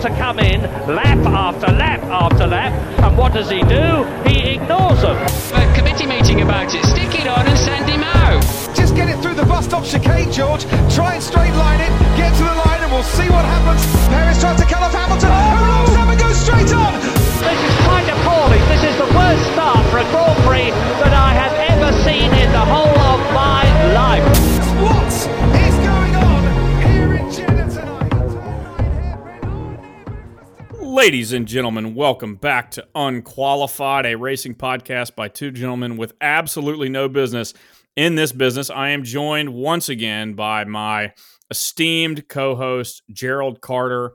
to come in lap after lap after lap, and what does he do? He ignores them. A committee meeting about it. Stick it on and send him out. Just get it through the bus stop chicane, George. Try and straight line it. Get to the line, and we'll see what happens. Perez tries to cut off Hamilton. Who knocks up and goes straight on. This is quite appalling. This is the worst start for a Grand Prix that I have ever seen in the whole of my life. What Ladies and gentlemen, welcome back to Unqualified, a racing podcast by two gentlemen with absolutely no business in this business. I am joined once again by my esteemed co host, Gerald Carter.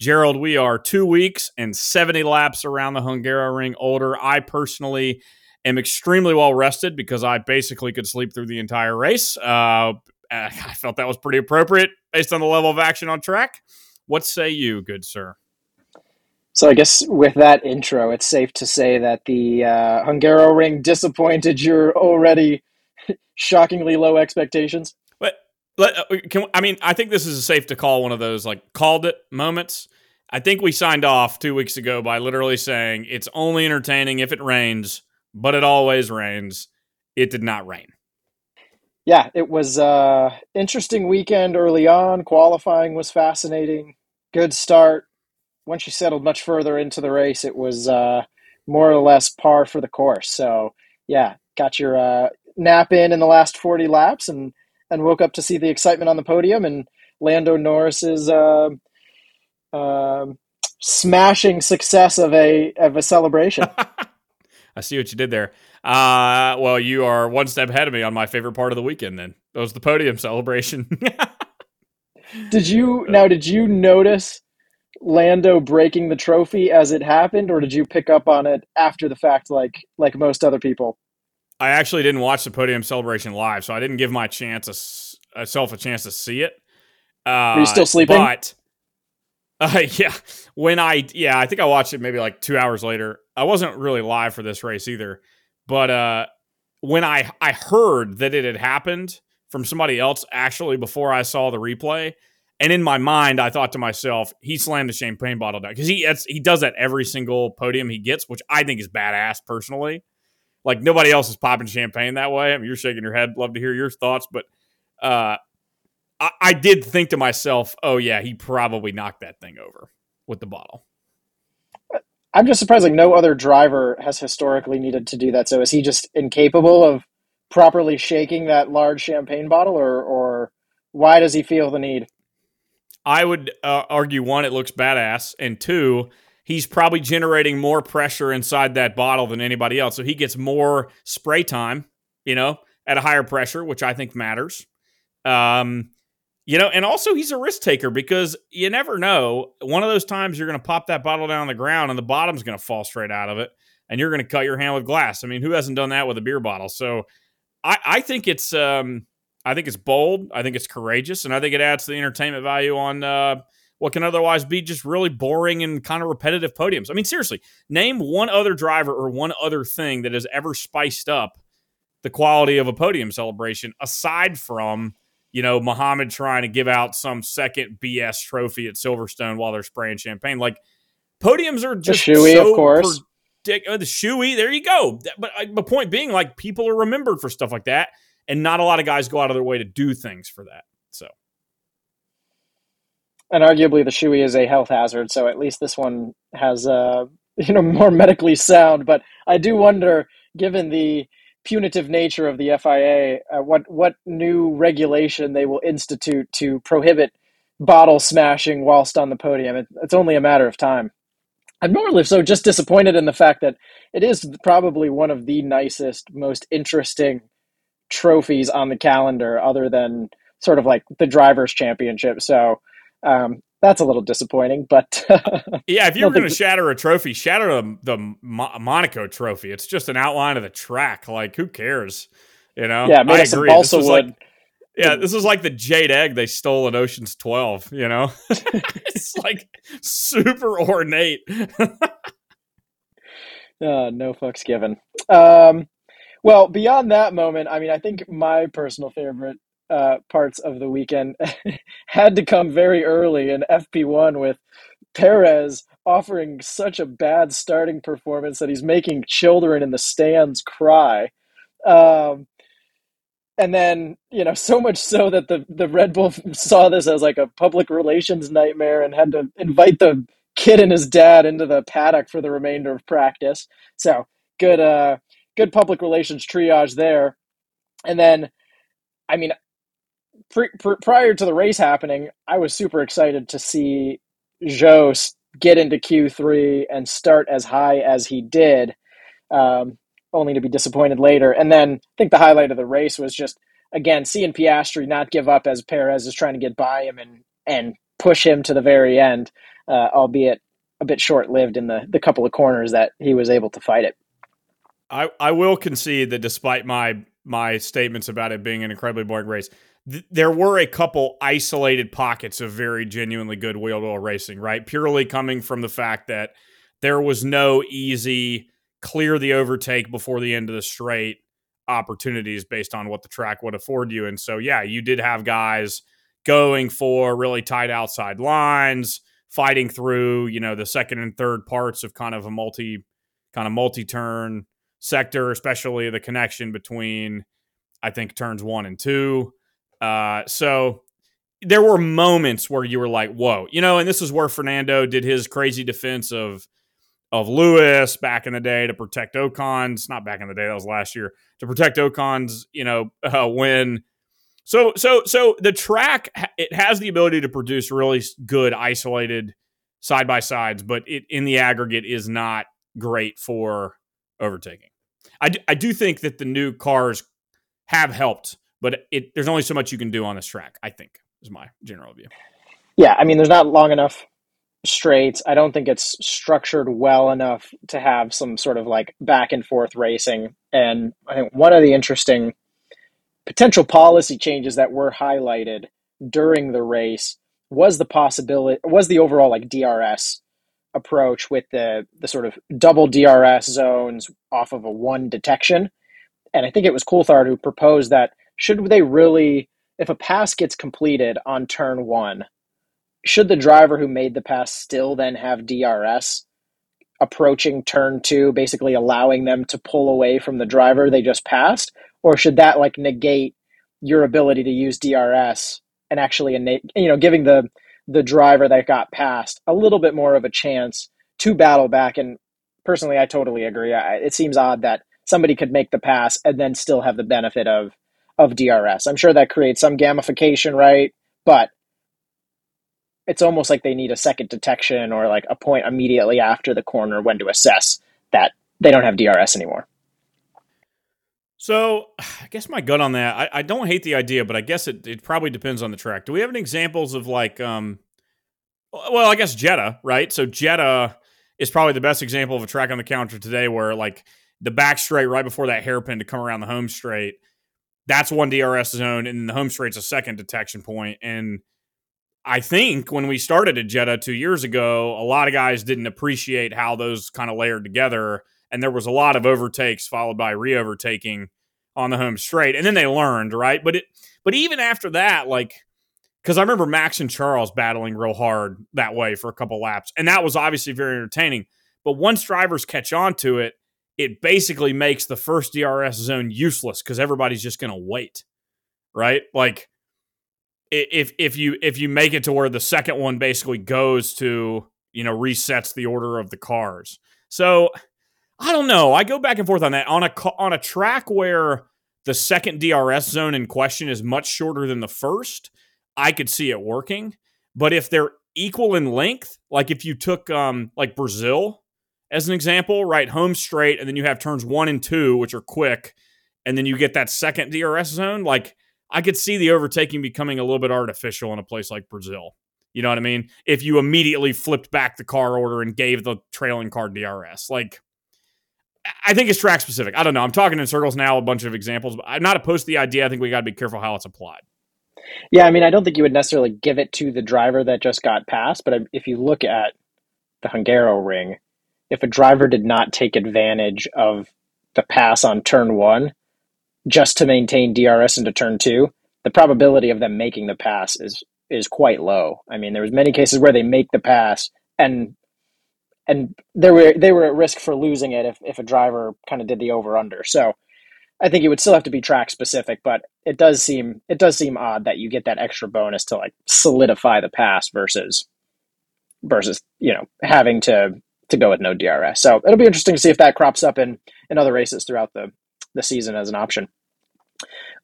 Gerald, we are two weeks and 70 laps around the Hungaroring older. I personally am extremely well rested because I basically could sleep through the entire race. Uh, I felt that was pretty appropriate based on the level of action on track. What say you, good sir? So I guess with that intro, it's safe to say that the uh, Hungaroring disappointed your already shockingly low expectations. But let, uh, can I mean I think this is safe to call one of those like called it moments. I think we signed off two weeks ago by literally saying it's only entertaining if it rains, but it always rains. It did not rain. Yeah, it was uh interesting weekend early on. Qualifying was fascinating. Good start. Once you settled much further into the race, it was uh, more or less par for the course. So yeah, got your uh, nap in in the last forty laps, and and woke up to see the excitement on the podium and Lando Norris's uh, uh, smashing success of a of a celebration. I see what you did there. Uh, well, you are one step ahead of me on my favorite part of the weekend. Then that was the podium celebration. did you now? Did you notice Lando breaking the trophy as it happened, or did you pick up on it after the fact, like like most other people? I actually didn't watch the podium celebration live, so I didn't give my chance a, self a chance to see it. Uh, Are you still sleeping? But uh, yeah, when I yeah, I think I watched it maybe like two hours later. I wasn't really live for this race either, but uh, when I I heard that it had happened from somebody else actually before I saw the replay, and in my mind, I thought to myself, he slammed the champagne bottle down because he he does that every single podium he gets, which I think is badass personally. Like nobody else is popping champagne that way. I mean, you're shaking your head. Love to hear your thoughts, but uh, I, I did think to myself, oh yeah, he probably knocked that thing over with the bottle. I'm just surprised like no other driver has historically needed to do that. So is he just incapable of properly shaking that large champagne bottle, or or why does he feel the need? I would uh, argue one, it looks badass, and two, he's probably generating more pressure inside that bottle than anybody else. So he gets more spray time, you know, at a higher pressure, which I think matters. Um, you know, and also he's a risk taker because you never know. One of those times you're going to pop that bottle down on the ground and the bottom's going to fall straight out of it, and you're going to cut your hand with glass. I mean, who hasn't done that with a beer bottle? So I, I think it's um, I think it's bold. I think it's courageous, and I think it adds to the entertainment value on uh, what can otherwise be just really boring and kind of repetitive podiums. I mean, seriously, name one other driver or one other thing that has ever spiced up the quality of a podium celebration aside from you know Muhammad trying to give out some second BS trophy at Silverstone while they're spraying champagne. Like podiums are just the shoey, so of course. Oh, the shoey, there you go. But uh, the point being, like people are remembered for stuff like that and not a lot of guys go out of their way to do things for that. So, and arguably the shoey is a health hazard, so at least this one has uh, you know more medically sound. But I do wonder, given the punitive nature of the FIA, uh, what what new regulation they will institute to prohibit bottle smashing whilst on the podium. It, it's only a matter of time. I'm more so just disappointed in the fact that it is probably one of the nicest, most interesting trophies on the calendar other than sort of like the drivers championship. So um, that's a little disappointing but yeah if you're going to shatter a trophy shatter the, the monaco trophy. It's just an outline of the track. Like who cares? You know? Yeah I agree. balsa wood like, yeah this is like the jade egg they stole in oceans 12 you know? It's like super ornate. Uh, no fucks given. Um, well, beyond that moment, I mean, I think my personal favorite uh, parts of the weekend had to come very early in FP1 with Perez offering such a bad starting performance that he's making children in the stands cry. Um, and then you know so much so that the the Red Bull saw this as like a public relations nightmare and had to invite the kid and his dad into the paddock for the remainder of practice. So good, uh, good public relations triage there. And then, I mean, prior to the race happening, I was super excited to see Zhou get into Q3 and start as high as he did, um, only to be disappointed later. And then I think the highlight of the race was just again seeing Piastri not give up as Perez is trying to get by him and and push him to the very end, uh, albeit a bit short lived in the the couple of corners that he was able to fight it. I, I will concede that despite my my statements about it being an incredibly boring race, th- there were a couple isolated pockets of very genuinely good wheel to wheel racing, right? Purely coming from the fact that there was no easy clear the overtake before the end of the straight opportunities based on what the track would afford you. And so, yeah, you did have guys going for really tight outside lines, fighting through, you know, the second and third parts of kind of a multi kind of multi turn sector, especially the connection between, I think, turns one and two. Uh, so there were moments where you were like, whoa, you know, and this is where Fernando did his crazy defense of of Lewis back in the day to protect Ocon's not back in the day that was last year to protect Ocon's you know uh, win. So so so the track it has the ability to produce really good isolated side by sides, but it in the aggregate is not great for overtaking. I do, I do think that the new cars have helped, but it there's only so much you can do on this track. I think is my general view. Yeah, I mean, there's not long enough straights. I don't think it's structured well enough to have some sort of like back and forth racing. And I think one of the interesting potential policy changes that were highlighted during the race was the possibility was the overall like DRS approach with the the sort of double DRS zones off of a one detection. And I think it was Coulthard who proposed that should they really if a pass gets completed on turn 1 should the driver who made the pass still then have DRS approaching turn 2 basically allowing them to pull away from the driver they just passed or should that like negate your ability to use DRS and actually you know giving the the driver that got past a little bit more of a chance to battle back. And personally, I totally agree. I, it seems odd that somebody could make the pass and then still have the benefit of of DRS. I'm sure that creates some gamification, right? But it's almost like they need a second detection or like a point immediately after the corner when to assess that they don't have DRS anymore. So I guess my gut on that, I, I don't hate the idea, but I guess it, it probably depends on the track. Do we have any examples of like, um, well, I guess Jeddah, right? So Jeddah is probably the best example of a track on the counter today where like the back straight right before that hairpin to come around the home straight, that's one DRS zone, and the home straight's a second detection point. And I think when we started at Jeddah two years ago, a lot of guys didn't appreciate how those kind of layered together and there was a lot of overtakes followed by re-overtaking on the home straight, and then they learned right. But it, but even after that, like because I remember Max and Charles battling real hard that way for a couple laps, and that was obviously very entertaining. But once drivers catch on to it, it basically makes the first DRS zone useless because everybody's just to wait, right? Like if if you if you make it to where the second one basically goes to you know resets the order of the cars. So I don't know. I go back and forth on that. On a on a track where the second DRS zone in question is much shorter than the first, I could see it working. But if they're equal in length, like if you took um like Brazil as an example, right, home straight, and then you have turns one and two, which are quick, and then you get that second DRS zone, like I could see the overtaking becoming a little bit artificial in a place like Brazil. You know what I mean? If you immediately flipped back the car order and gave the trailing car DRS, like I think it's track specific. I don't know. I'm talking in circles now, a bunch of examples, but I'm not opposed to the idea. I think we got to be careful how it's applied. Yeah, I mean, I don't think you would necessarily give it to the driver that just got passed, but um, if you look at the Hungaroring, if a driver did not take advantage of the pass on turn one just to maintain DRS into turn two, the probability of them making the pass is is quite low. I mean, there was many cases where they make the pass and and they were they were at risk for losing it if if a driver kind of did the over under. So I think it would still have to be track specific, but it does seem it does seem odd that you get that extra bonus to like solidify the pass versus versus you know having to to go with no DRS. So it'll be interesting to see if that crops up in in other races throughout the the season as an option.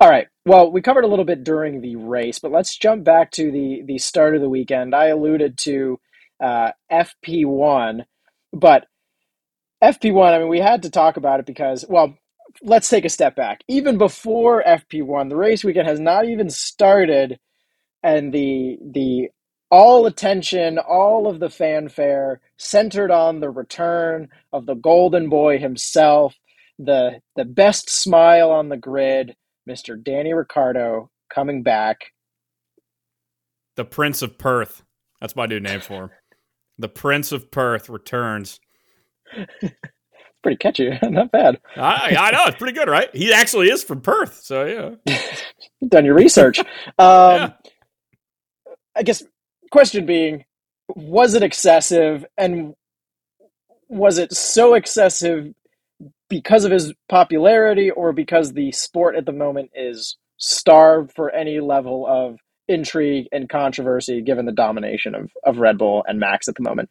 All right. Well, we covered a little bit during the race, but let's jump back to the the start of the weekend. I alluded to uh, FP1, but FP1. I mean, we had to talk about it because, well, let's take a step back. Even before FP1, the race weekend has not even started, and the the all attention, all of the fanfare centered on the return of the golden boy himself, the the best smile on the grid, Mr. Danny Ricciardo coming back. The Prince of Perth. That's my new name for him. The Prince of Perth returns. pretty catchy. Not bad. I, I know. It's pretty good, right? He actually is from Perth. So, yeah. Done your research. Um, yeah. I guess question being was it excessive and was it so excessive because of his popularity or because the sport at the moment is starved for any level of intrigue and controversy given the domination of, of Red Bull and Max at the moment?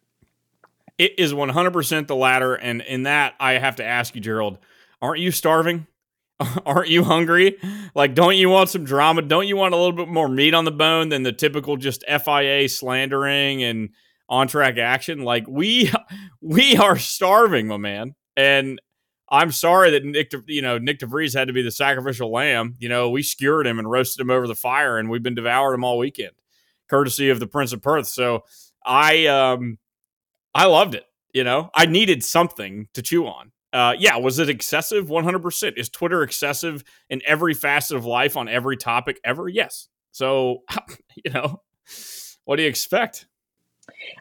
It is 100% the latter. And in that, I have to ask you, Gerald, aren't you starving? aren't you hungry? Like, don't you want some drama? Don't you want a little bit more meat on the bone than the typical just FIA slandering and on track action? Like, we we are starving, my man. And I'm sorry that Nick, you know, Nyck de Vries had to be the sacrificial lamb. You know, we skewered him and roasted him over the fire, and we've been devouring him all weekend, courtesy of the Prince of Perth. So I, um, I loved it. You know, I needed something to chew on. Uh, yeah, was it excessive? 100%. Is Twitter excessive in every facet of life on every topic ever? Yes. So, you know, what do you expect?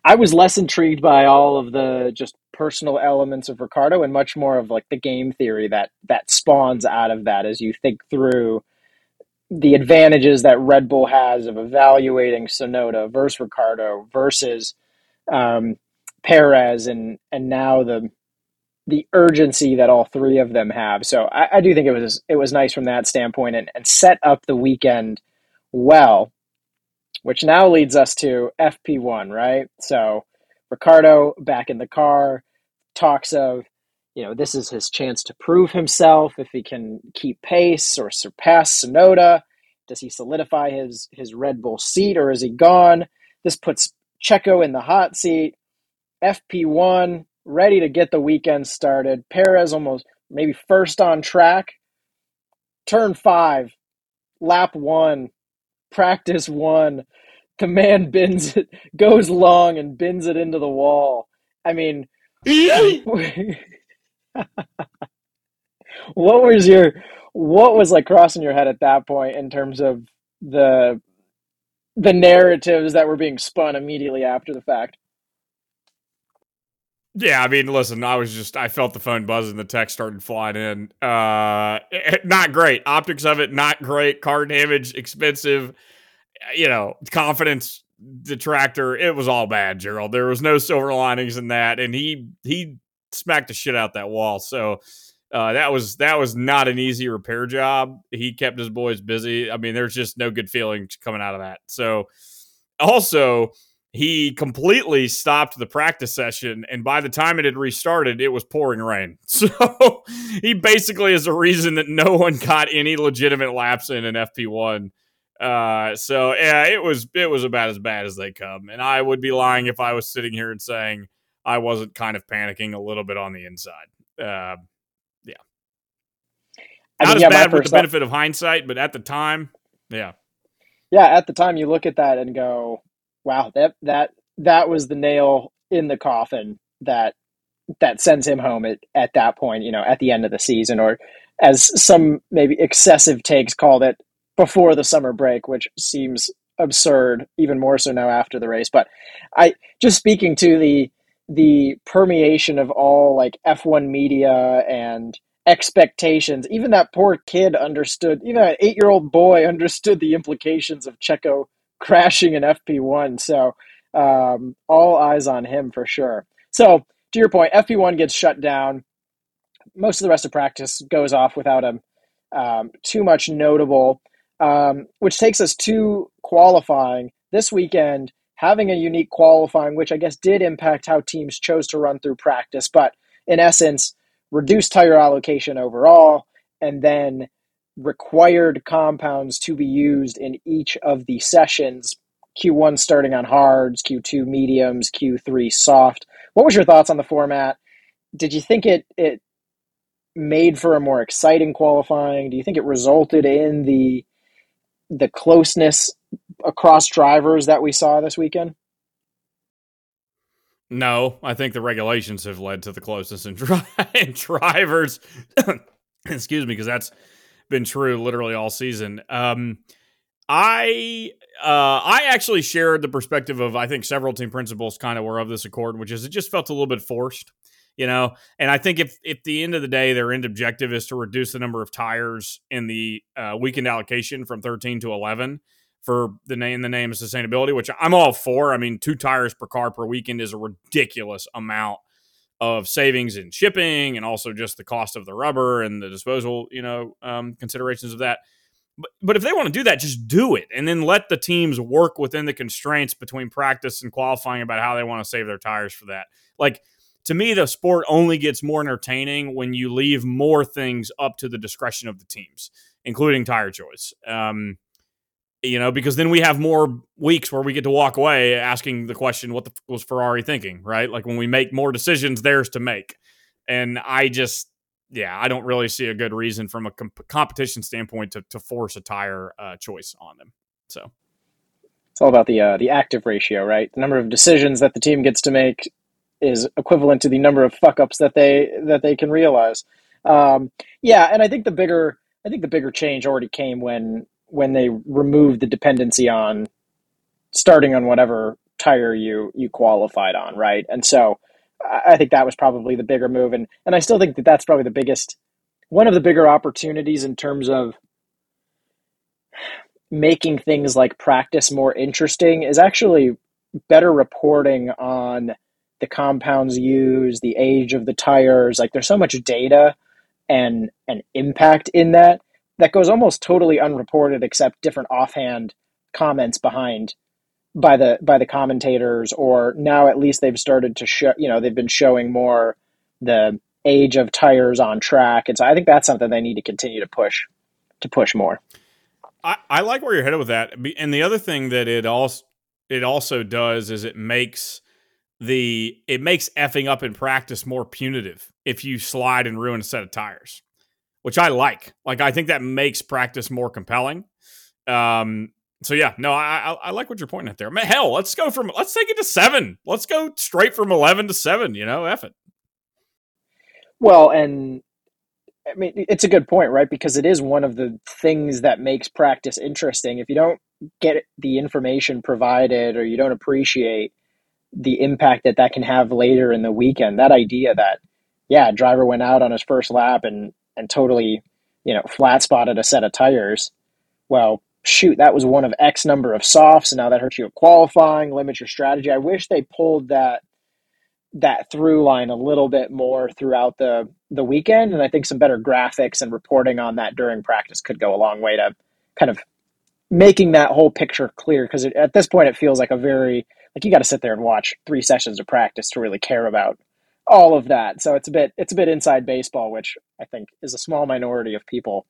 I was less intrigued by all of the just personal elements of Ricciardo and much more of like the game theory that that spawns out of that as you think through the advantages that Red Bull has of evaluating Tsunoda versus Ricciardo versus um, Perez and and now the the urgency that all three of them have. So I, I do think it was it was nice from that standpoint and, and set up the weekend well which now leads us to FP1, right? So Ricciardo back in the car talks of, you know, this is his chance to prove himself if he can keep pace or surpass Tsunoda. Does he solidify his his Red Bull seat or is he gone? This puts Checo in the hot seat. FP1 ready to get the weekend started. Perez almost maybe first on track. Turn five, lap one, practice one, the man bends it, goes long and bends it into the wall. I mean, what was your, what was like crossing your head at that point in terms of the, the narratives that were being spun immediately after the fact? Yeah, I mean, listen, I was just I felt the phone buzzing, the text started flying in. Uh not great. Optics of it not great. Car damage expensive. You know, confidence detractor. It was all bad, Gerald. There was no silver linings in that and he he smacked the shit out that wall. So uh, that was that was not an easy repair job. He kept his boys busy. I mean, there's just no good feelings coming out of that. So also he completely stopped the practice session and by the time it had restarted it was pouring rain. So he basically is the reason that no one got any legitimate laps in an fp1 uh, so yeah it was it was about as bad as they come. And i would be lying if i was sitting here and saying i wasn't kind of panicking a little bit on the inside. Uh, yeah. I not mean, as yeah, bad with the benefit of hindsight but at the time yeah. Yeah at the time you look at that and go wow, that that that was the nail in the coffin that that sends him home at, at that point, you know, at the end of the season, or as some maybe excessive takes called it before the summer break, which seems absurd, even more so now after the race. But I just speaking to the the permeation of all like F1 media and expectations. Even that poor kid understood, even an eight year old boy understood the implications of Checo crashing in FP1. So Um, all eyes on him for sure. So to your point, FP1 gets shut down. Most of the rest of practice goes off without a um, too much notable, um, which takes us to qualifying this weekend. Having a unique qualifying, which I guess did impact how teams chose to run through practice, but in essence, reduced tire allocation overall, and then required compounds to be used in each of the sessions. Q1 starting on hards, Q2 mediums, Q3 soft. What was your thoughts on the format? Did you think it it made for a more exciting qualifying? Do you think it resulted in the the closeness across drivers that we saw this weekend? No, I think the regulations have led to the closeness in, dri- in drivers. Excuse me, because that's been true literally all season. Um, I uh, I actually shared the perspective of I think several team principals kind of were of this accord, which is it just felt a little bit forced, you know. And I think if if the end of the day their end objective is to reduce the number of tires in the uh, weekend allocation from 13 to 11 for the name the name of sustainability, which I'm all for. I mean, two tires per car per weekend is a ridiculous amount of savings in shipping and also just the cost of the rubber and the disposal, you know, um, considerations of that. But, but if they want to do that, just do it and then let the teams work within the constraints between practice and qualifying about how they want to save their tires for that. Like, to me, the sport only gets more entertaining when you leave more things up to the discretion of the teams, including tire choice. Um, you know, because then we have more weeks where we get to walk away asking the question, what the f- was Ferrari thinking, right? Like when we make more decisions, theirs to make. And I just, yeah, I don't really see a good reason from a comp- competition standpoint to, to force a tire uh, choice on them. So it's all about the uh, the active ratio, right? The number of decisions that the team gets to make is equivalent to the number of fuck ups that they that they can realize. Um, yeah, and I think the bigger I think the bigger change already came when when they removed the dependency on starting on whatever tire you you qualified on, right? And so I think that was probably the bigger move, and and I still think that that's probably the biggest one of the bigger opportunities in terms of making things like practice more interesting is actually better reporting on the compounds used, the age of the tires. Like there's so much data and and impact in that that goes almost totally unreported except different offhand comments behind by the by the commentators or now at least they've started to show you know they've been showing more the age of tires on track. And so i think that's something they need to continue to push to push more. I, I like where you're headed with that. And the other thing that it also it also does is it makes the it makes effing up in practice more punitive if you slide and ruin a set of tires which I like. Like I think that makes practice more compelling. Um, so yeah, no, I, I, I like what you're pointing at there. Hell, let's go from let's take it to seven. Let's go straight from eleven to seven. You know, F it. Well, and I mean, it's a good point, right? Because it is one of the things that makes practice interesting. If you don't get the information provided or you don't appreciate the impact that that can have later in the weekend, that idea that, yeah, driver went out on his first lap and and totally, you know, flat spotted a set of tires. Well, shoot, that was one of X number of softs, and now that hurts you at qualifying, limits your strategy. I wish they pulled that that through line a little bit more throughout the the weekend, and I think some better graphics and reporting on that during practice could go a long way to kind of making that whole picture clear. Because at this point, it feels like a very like you got to sit there and watch three sessions of practice to really care about all of that. So it's a bit it's a bit inside baseball, which I think is a small minority of people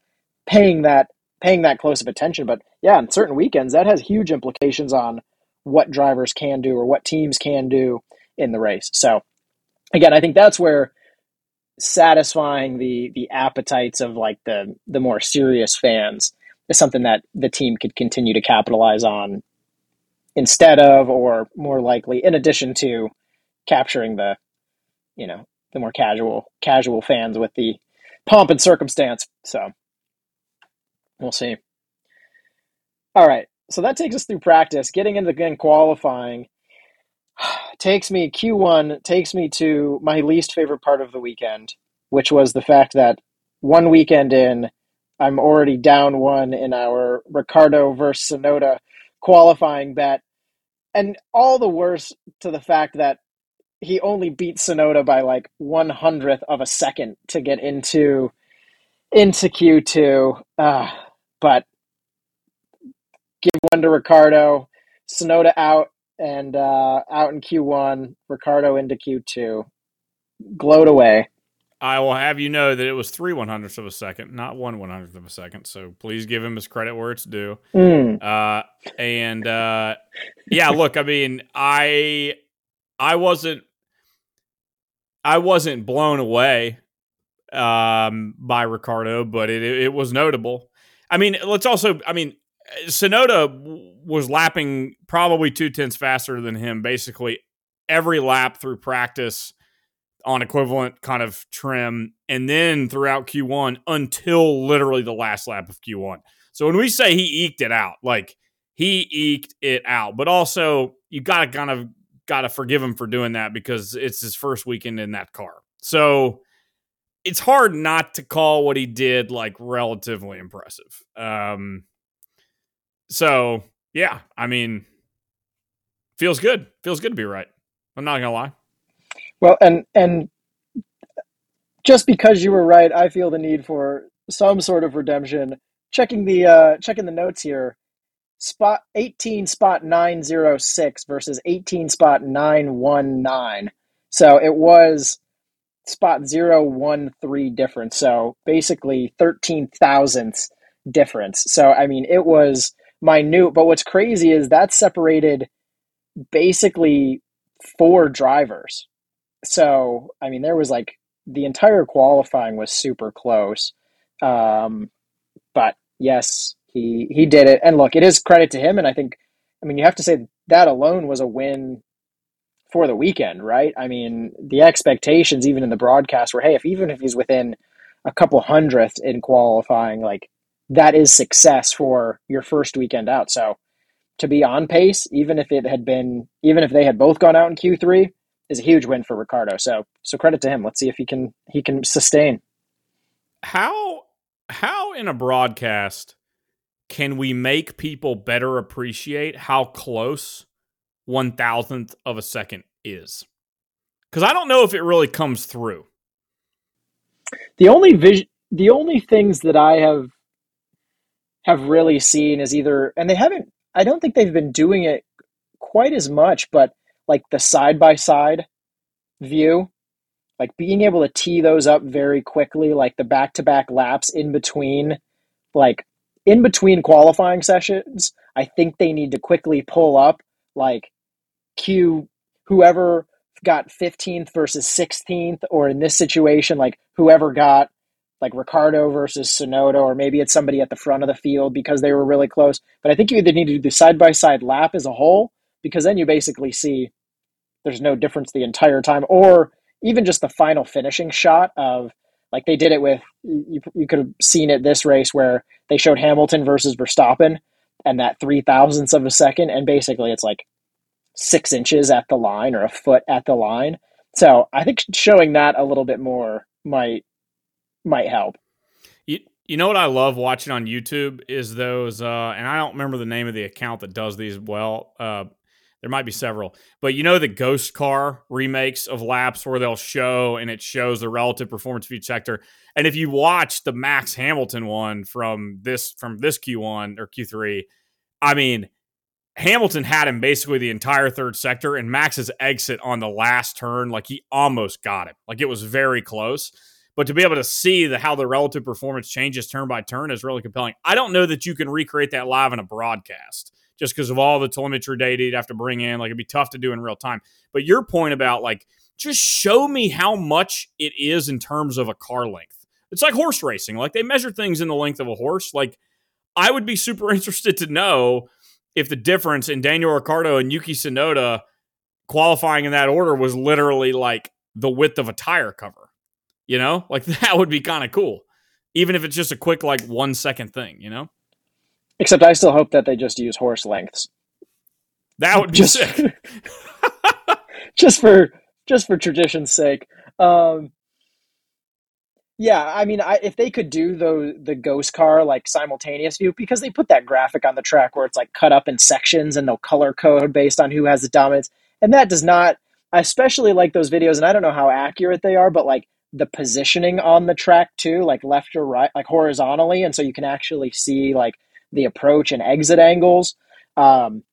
paying that paying that close of attention. But yeah, on certain weekends, that has huge implications on what drivers can do or what teams can do in the race. So again, I think that's where satisfying the the appetites of like the the more serious fans is something that the team could continue to capitalize on instead of or more likely in addition to capturing the you know the more casual casual fans with the pomp and circumstance. So we'll see. All right, so that takes us through practice. Getting into again qualifying takes me Q1 takes me to my least favorite part of the weekend, which was the fact that one weekend in, I'm already down one in our Ricciardo versus Tsunoda qualifying bet. and all the worse to the fact that he only beat Tsunoda by like one hundredth of a second to get into into Q two. Uh, but give one to Ricciardo, Tsunoda out and uh, out in Q one, Ricciardo into Q two. Glowed away. I will have you know that it was three one hundredths of a second, not one one hundredth of a second. So please give him his credit where it's due. Mm. Uh, and uh, yeah, look, I mean, I I wasn't I wasn't blown away um, by Ricciardo, but it it was notable. I mean, let's also, I mean, Tsunoda was lapping probably two tenths faster than him, basically every lap through practice on equivalent kind of trim, and then throughout Q1 until literally the last lap of Q1. So when we say he eked it out, like he eked it out, but also you got to kind of got to forgive him for doing that because it's his first weekend in that car. So it's hard not to call what he did like relatively impressive. Um, so yeah, I mean, feels good. Feels good to be right. I'm not gonna lie. Well, and and just because you were right, I feel the need for some sort of redemption. Checking the uh, checking the notes here, spot 18 spot 906 versus 18 spot 919. So it was spot 013 difference. So basically 13 thousandths difference. So I mean it was minute, but what's crazy is that separated basically four drivers. So I mean there was like the entire qualifying was super close. Um, but yes, he he did it. And look, it is credit to him. And I think, I mean, you have to say that alone was a win for the weekend, right? I mean, the expectations, even in the broadcast, were hey, if even if he's within a couple hundredths in qualifying, like that is success for your first weekend out. So to be on pace, even if it had been, even if they had both gone out in Q three, is a huge win for Ricciardo. So so credit to him. Let's see if he can he can sustain. How how in a broadcast can we make people better appreciate how close one thousandth of a second is? Because I don't know if it really comes through. The only vision, the only things that I have have really seen is either, and they haven't. I don't think they've been doing it quite as much, but like the side by side view, like being able to tee those up very quickly, like the back to back laps in between, like in between qualifying sessions, I think they need to quickly pull up like Q whoever got 15th versus 16th, or in this situation, like whoever got like Ricciardo versus Tsunoda, or maybe it's somebody at the front of the field because they were really close. But I think you either need to do the side by side lap as a whole, because then you basically see there's no difference the entire time, or even just the final finishing shot of like they did it with you, you could have seen it this race where they showed Hamilton versus Verstappen and that three thousandths of a second, and basically it's like six inches at the line or a foot at the line. So I think showing that a little bit more might might help. You, you know what I love watching on YouTube is those, uh, and I don't remember the name of the account that does these well. Uh, there might be several, but you know the ghost car remakes of laps where they'll show and it shows the relative performance of each sector. And if you watch the Max Hamilton one from this from this Q1 or Q3, I mean, Hamilton had him basically the entire third sector, and Max's exit on the last turn, like he almost got him. Like it was very close. But to be able to see the how the relative performance changes turn by turn is really compelling. I don't know that you can recreate that live in a broadcast just because of all the telemetry data you'd have to bring in. Like it'd be tough to do in real time. But your point about like just show me how much it is in terms of a car length. It's like horse racing. Like they measure things in the length of a horse. Like I would be super interested to know if the difference in Daniel Ricciardo and Yuki Tsunoda qualifying in that order was literally like the width of a tire cover. You know, like that would be kind of cool, even if it's just a quick like one second thing. You know. Except I still hope that they just use horse lengths. That would be just, sick. just for just for tradition's sake. Um, Yeah, I mean, I, if they could do the the ghost car like simultaneous view, because they put that graphic on the track where it's like cut up in sections and they'll color code based on who has the dominance, and that does not. I especially like those videos, and I don't know how accurate they are, but like the positioning on the track too, like left or right, like horizontally, and so you can actually see like the approach and exit angles. Um,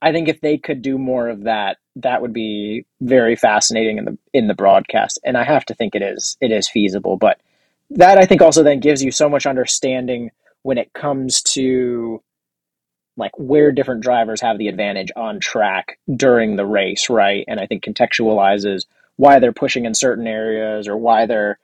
I think if they could do more of that, that would be very fascinating in the in the broadcast. And I have to think it is it is feasible. But that I think also then gives you so much understanding when it comes to like where different drivers have the advantage on track during the race, right? And I think contextualizes why they're pushing in certain areas or why they're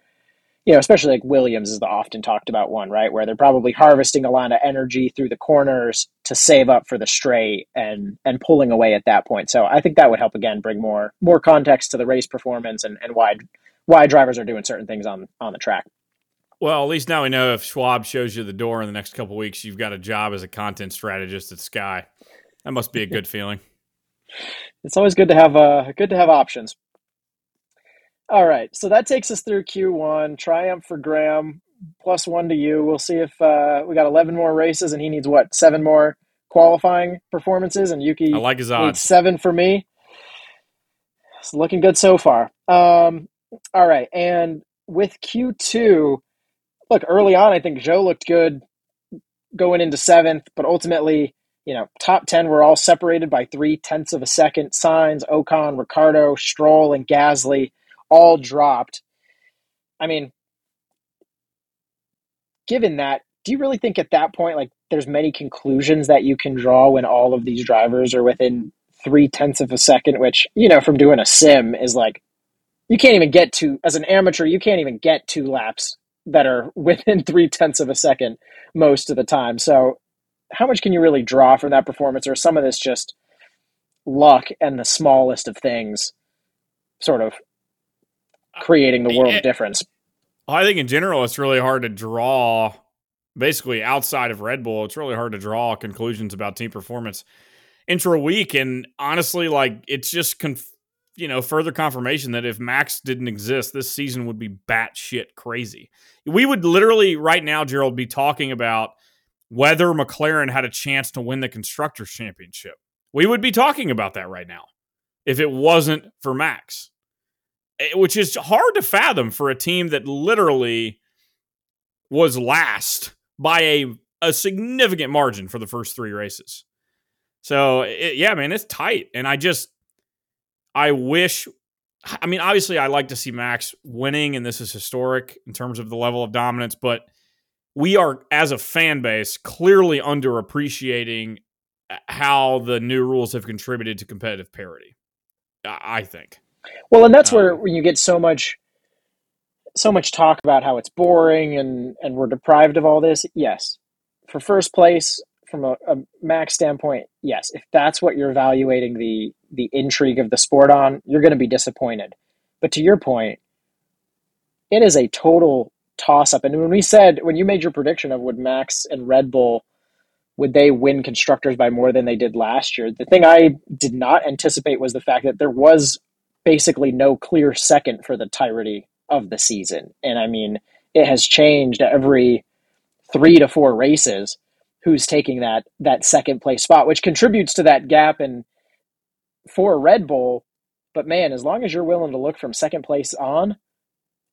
you know, especially like Williams is the often talked about one, right? Where they're probably harvesting a lot of energy through the corners to save up for the straight and and pulling away at that point. So I think that would help again bring more more context to the race performance and, and why why drivers are doing certain things on on the track. Well, at least now we know if Schwab shows you the door in the next couple weeks, you've got a job as a content strategist at Sky. That must be a good feeling. It's always good to have uh good to have options. All right, so that takes us through Q1. Triumph for Graham, plus one to you. We'll see if uh, we got 11 more races, and he needs what seven more qualifying performances, and Yuki I like his needs odds. seven for me. It's looking good so far. Um, all right, and with Q2, look early on, I think Zhou looked good going into seventh, but ultimately, you know, top 10 were all separated by three tenths of a second. Sainz, Ocon, Ricciardo, Stroll, and Gasly all dropped. I mean, given that, do you really think at that point, like, there's many conclusions that you can draw when all of these drivers are within three tenths of a second, which, you know, from doing a sim is like, you can't even get to, as an amateur, you can't even get two laps that are within three tenths of a second most of the time. So, how much can you really draw from that performance, or some of this just luck and the smallest of things sort of creating the world Yeah. difference. I think in general, it's really hard to draw. Basically, outside of Red Bull, it's really hard to draw conclusions about team performance intra week. And honestly, like it's just conf- you know further confirmation that if Max didn't exist, this season would be batshit crazy. We would literally right now, Gerald, be talking about whether McLaren had a chance to win the constructors championship. We would be talking about that right now if it wasn't for Max Eh, which is hard to fathom for a team that literally was last by a, a significant margin for the first three races. So, it, yeah, man, it's tight. And I just, I wish, I mean, obviously, I like to see Max winning, and this is historic in terms of the level of dominance, but we are, as a fan base, clearly underappreciating uh, how the new rules have contributed to competitive parity. I think. Well, and that's where Um, when you get so much so much talk about how it's boring and and we're deprived of all this. Yes. For first place from a, a max standpoint, yes. If that's what you're evaluating the the intrigue of the sport on, you're going to be disappointed. But to your point, it is a total toss up. And when we said when you made your prediction of would Max and Red Bull would they win constructors by more than they did last year? The thing I did not anticipate was the fact that there was basically no clear second for the entirety of the season. And I mean, it has changed every three to four races who's taking that that second place spot, which contributes to that gap and for Red Bull. But man, as long as you're willing to look from second place on,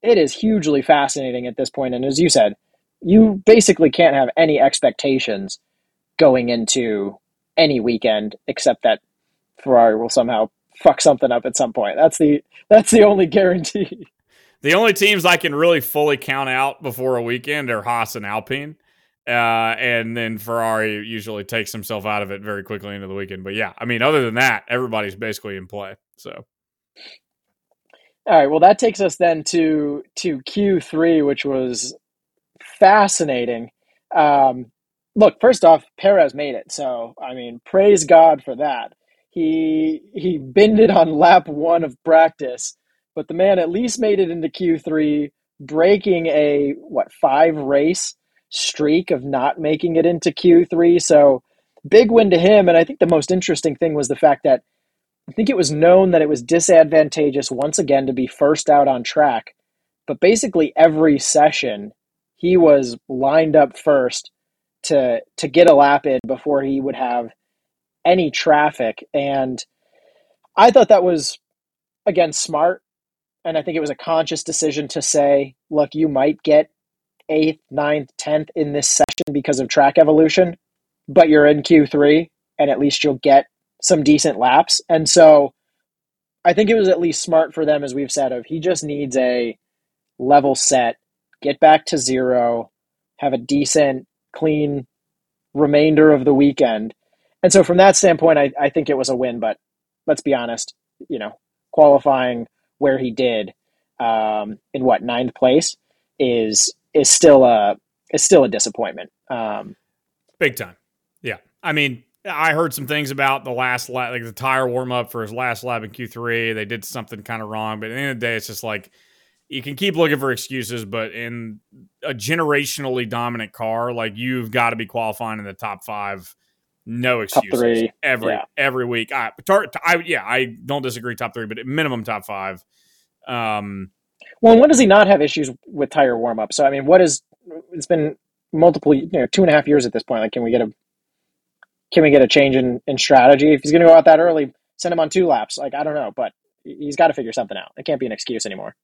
it is hugely fascinating at this point. And as you said, you basically can't have any expectations going into any weekend except that Ferrari will somehow fuck something up at some point. That's the that's the only guarantee. The only teams I can really fully count out before a weekend are Haas and Alpine. Uh, and then Ferrari usually takes himself out of it very quickly into the weekend. But yeah, I mean, other than that, everybody's basically in play. So All right, well that takes us then to to Q3, which was fascinating. Um, look, first off, Perez made it, so I mean, praise God for that. He he bended on lap one of practice, but the man at least made it into Q3, breaking a what five race streak of not making it into Q3. So big win to him. And I think the most interesting thing was the fact that I think it was known that it was disadvantageous once again to be first out on track but basically every session he was lined up first to to get a lap in before he would have any traffic and I thought that was again smart and I think it was a conscious decision to say, look, you might get eighth, ninth, tenth in this session because of track evolution, but you're in Q3 and at least you'll get some decent laps. And so I think it was at least smart for them, as we've said, of he just needs a level set, get back to zero, have a decent, clean remainder of the weekend. And so from that standpoint, I, I think it was a win, but let's be honest, you know, qualifying where he did um, in what ninth place is is still a is still a disappointment. Um, Big time. Yeah, I mean, I heard some things about the last lap, like the tire warm up for his last lap in Q3. They did something kind of wrong, but at the end of the day, it's just like you can keep looking for excuses, but in a generationally dominant car, like you've got to be qualifying in the top five. No excuses every yeah. every week. I, I, yeah, I don't disagree. Top three, but minimum top five. Um, well, when does he not have issues with tire warm up? So I mean, what is it's been multiple, you know, two and a half years at this point. Like, can we get a can we get a change in, in strategy? If he's going to go out that early, send him on two laps. Like, I don't know, but he's got to figure something out. It can't be an excuse anymore.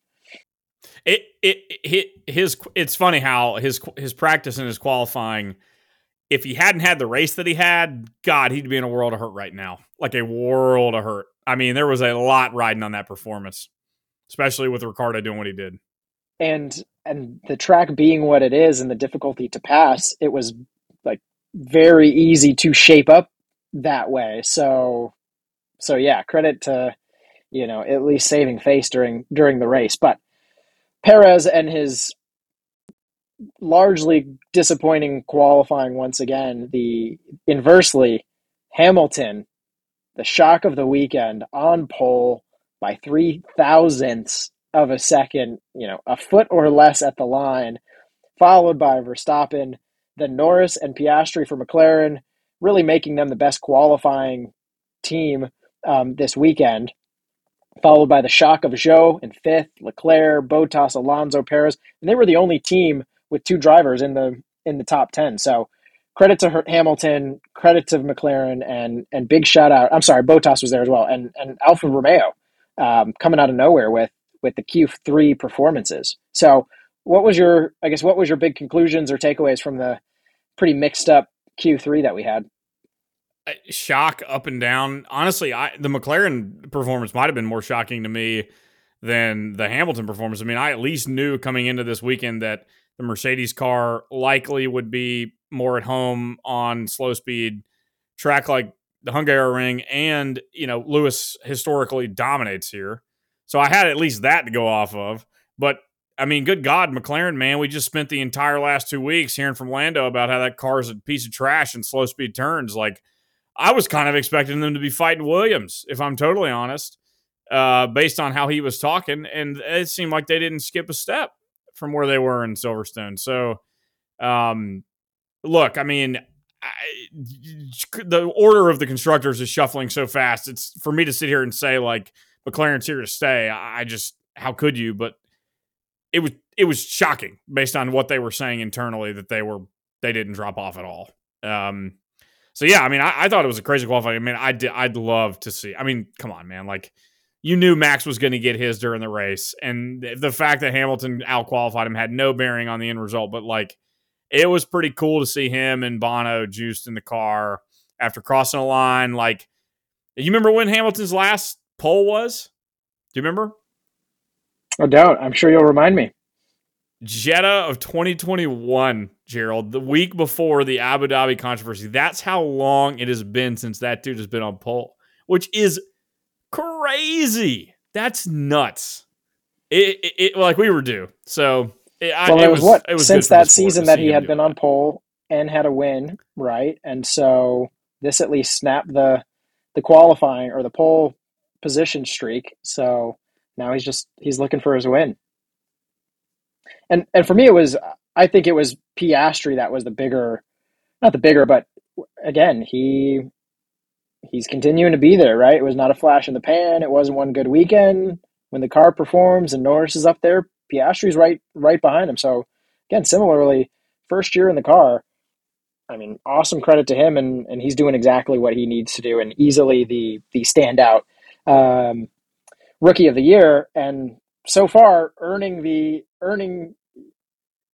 It, it, it his it's funny how his his practice and his qualifying if he hadn't had the race that he had, God, he'd be in a world of hurt right now. Like a world of hurt. I mean, there was a lot riding on that performance especially with Ricciardo doing what he did. And and the track being what it is and the difficulty to pass, it was like very easy to shape up that way. So so yeah, credit to you know at least saving face during during the race. But Perez and his largely disappointing qualifying once again. The inversely Hamilton, the shock of the weekend on pole by three thousandths of a second, you know, a foot or less at the line, followed by Verstappen, then Norris and Piastri for McLaren, really making them the best qualifying team um, this weekend. Followed by the shock of Zhou in fifth, Leclerc, Bottas, Alonso, Perez, and they were the only team with two drivers in the in the top ten. So credit to Hamilton, credit to McLaren, and and big shout out. I'm sorry, Bottas was there as well, and and Alfa Romeo um, coming out of nowhere with with the Q3 performances. So, what was your I guess what was your big conclusions or takeaways from the pretty mixed up Q3 that we had? Shock up and down. Honestly, I the McLaren performance might have been more shocking to me than the Hamilton performance. I mean, I at least knew coming into this weekend that the Mercedes car likely would be more at home on slow speed track like the Hungaroring, and you know Lewis historically dominates here, so I had at least that to go off of. But I mean, good God, McLaren, man, we just spent the entire last two weeks hearing from Lando about how that car is a piece of trash and slow speed turns. Like, I was kind of expecting them to be fighting Williams, if I'm totally honest, uh, based on how he was talking, and it seemed like they didn't skip a step from where they were in Silverstone. So, um, look, I mean, I, the order of the constructors is shuffling so fast. It's for me to sit here and say like McLaren's here to stay. I just how could you? But it was it was shocking based on what they were saying internally that they were they didn't drop off at all. Um, so yeah, I mean, I, I thought it was a crazy qualifying. I mean, I did, I'd love to see. I mean, come on, man, like you knew Max was going to get his during the race, and the fact that Hamilton out qualified him had no bearing on the end result. But like it was pretty cool to see him and Bono juiced in the car after crossing a line. Like, you remember when Hamilton's last pole was? Do you remember? No doubt. I'm sure you'll remind me. Jeddah of 2021, Gerald, the week before the Abu Dhabi controversy. That's how long it has been since that dude has been on pole, which is crazy. That's nuts. It, it, it like we were due. So it, well, it, was, what it was since that season that he had been on pole and had a win, right? And so this at least snapped the the qualifying or the pole position streak. So now he's just he's looking for his win. And and for me, it was I think it was Piastri that was the bigger, not the bigger, but again he he's continuing to be there, right? It was not a flash in the pan. It wasn't one good weekend when the car performs and Norris is up there Piastri's right right behind him. So again, similarly, first year in the car. I mean, awesome credit to him, and, and he's doing exactly what he needs to do, and easily the the standout um, rookie of the year, and so far earning the earning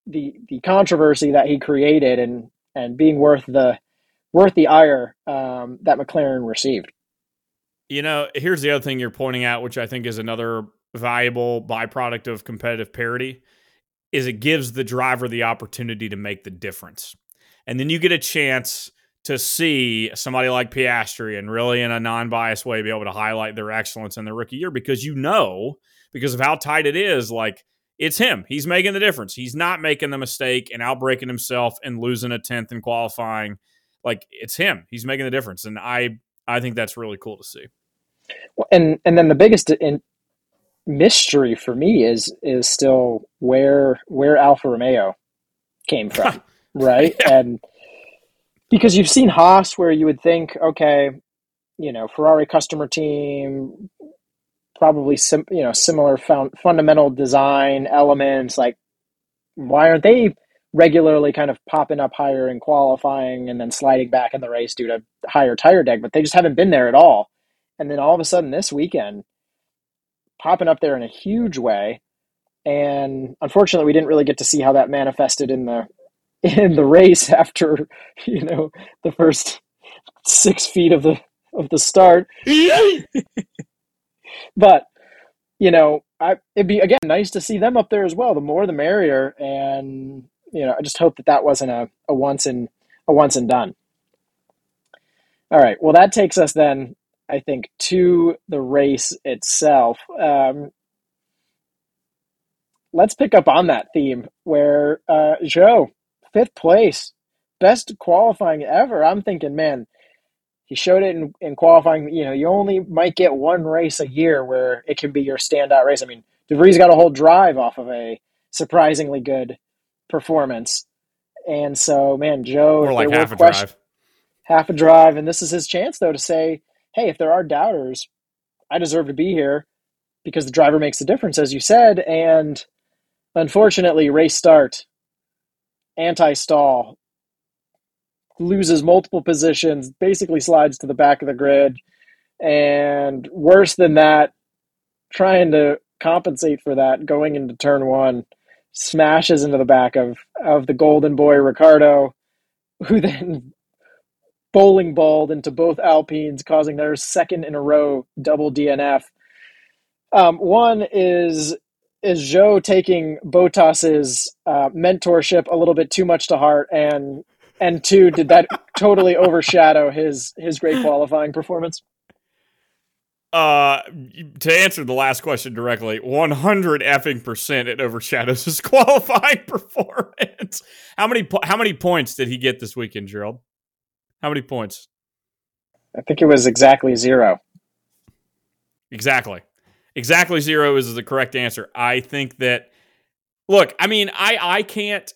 the the controversy that he created, and and being worth the worth the ire um, that McLaren received. You know, here's the other thing you're pointing out, which I think is another valuable byproduct of competitive parity, is it gives the driver the opportunity to make the difference. And then you get a chance to see somebody like Piastri and really in a non-biased way be able to highlight their excellence in their rookie year because you know because of how tight it is like it's him he's making the difference he's not making the mistake and outbraking himself and losing a 10th in qualifying like it's him he's making the difference and i i think that's really cool to see and and then the biggest in mystery for me is is still where where alfa romeo came from right yeah. and because you've seen Haas where you would think, okay, you know, Ferrari customer team, probably sim, you know similar found, fundamental design elements. Like, why aren't they regularly kind of popping up higher in qualifying and then sliding back in the race due to higher tire deg? But they just haven't been there at all. And then all of a sudden this weekend, popping up there in a huge way. And unfortunately, we didn't really get to see how that manifested in the in the race after you know the first six feet of the of the start. but you know, I it'd be again nice to see them up there as well. The more, the merrier. And you know, I just hope that that wasn't a, a once and a once and done. All right. Well, that takes us then, I think, to the race itself. Um, let's pick up on that theme where uh, Zhou fifth place, best qualifying ever. I'm thinking, man, he showed it in, in qualifying. You know, you only might get one race a year where it can be your standout race. I mean, De Vries got a whole drive off of a surprisingly good performance. And so, man, Zhou, or like half a question, drive, half a drive, and this is his chance though to say, "Hey, if there are doubters, I deserve to be here because the driver makes the difference," as you said. And unfortunately, race start anti-stall, loses multiple positions, basically slides to the back of the grid, and worse than that, trying to compensate for that going into turn one, smashes into the back of of the golden boy Ricciardo, who then bowling balled into both Alpines, causing their second in a row double DNF. Um, one is is Zhou taking Bottas's uh, mentorship a little bit too much to heart, and and two, did that totally overshadow his his great qualifying performance? Uh, to answer the last question directly, 100 effing percent it overshadows his qualifying performance. How many how many points did he get this weekend, Gerald? How many points? I think it was exactly zero. Exactly. Exactly zero is the correct answer. I think that look, I mean, I I can't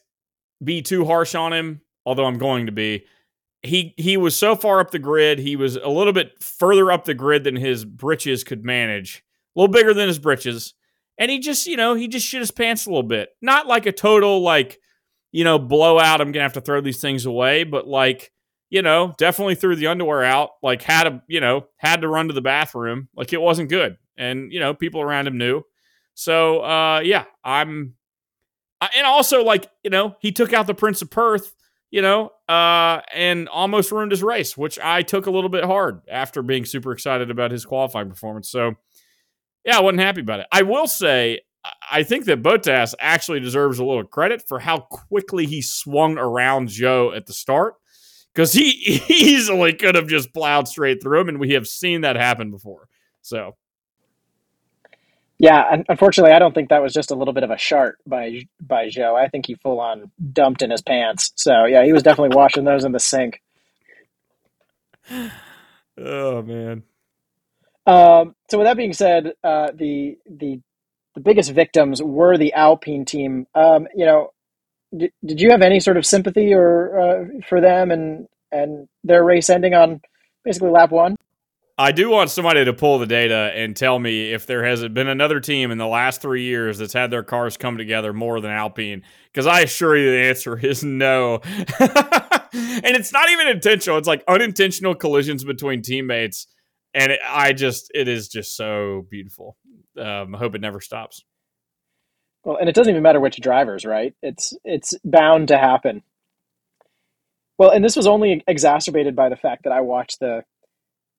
be too harsh on him, although I'm going to be. He he was so far up the grid, he was a little bit further up the grid than his britches could manage. A little bigger than his britches. And he just, you know, he just shit his pants a little bit. Not like a total like, you know, blowout, I'm gonna have to throw these things away, but like you know, definitely threw the underwear out, like had to, you know, had to run to the bathroom. Like it wasn't good and you know people around him knew. So uh, yeah, I'm, and also like you know he took out the Prince of Perth, you know, uh, and almost ruined his race, which I took a little bit hard after being super excited about his qualifying performance. So yeah, I wasn't happy about it. I will say. I think that Bottas actually deserves a little credit for how quickly he swung around Zhou at the start because he easily could have just plowed straight through him, and we have seen that happen before. So yeah, unfortunately, I don't think that was just a little bit of a shart by by Zhou. I think he full on dumped in his pants. So yeah, he was definitely washing those in the sink. Oh man. Um, so with that being said, uh, the the the biggest victims were the Alpine team. Um, you know, did, did you have any sort of sympathy or uh, for them and and their race ending on basically lap one? I do want somebody to pull the data and tell me if there has been another team in the last three years that's had their cars come together more than Alpine. Because I assure you, the answer is no. and it's not even intentional; it's like unintentional collisions between teammates, and it, I just it is just so beautiful. Um, I hope it never stops. Well, and it doesn't even matter which drivers, right? It's it's bound to happen. Well, and this was only exacerbated by the fact that I watched the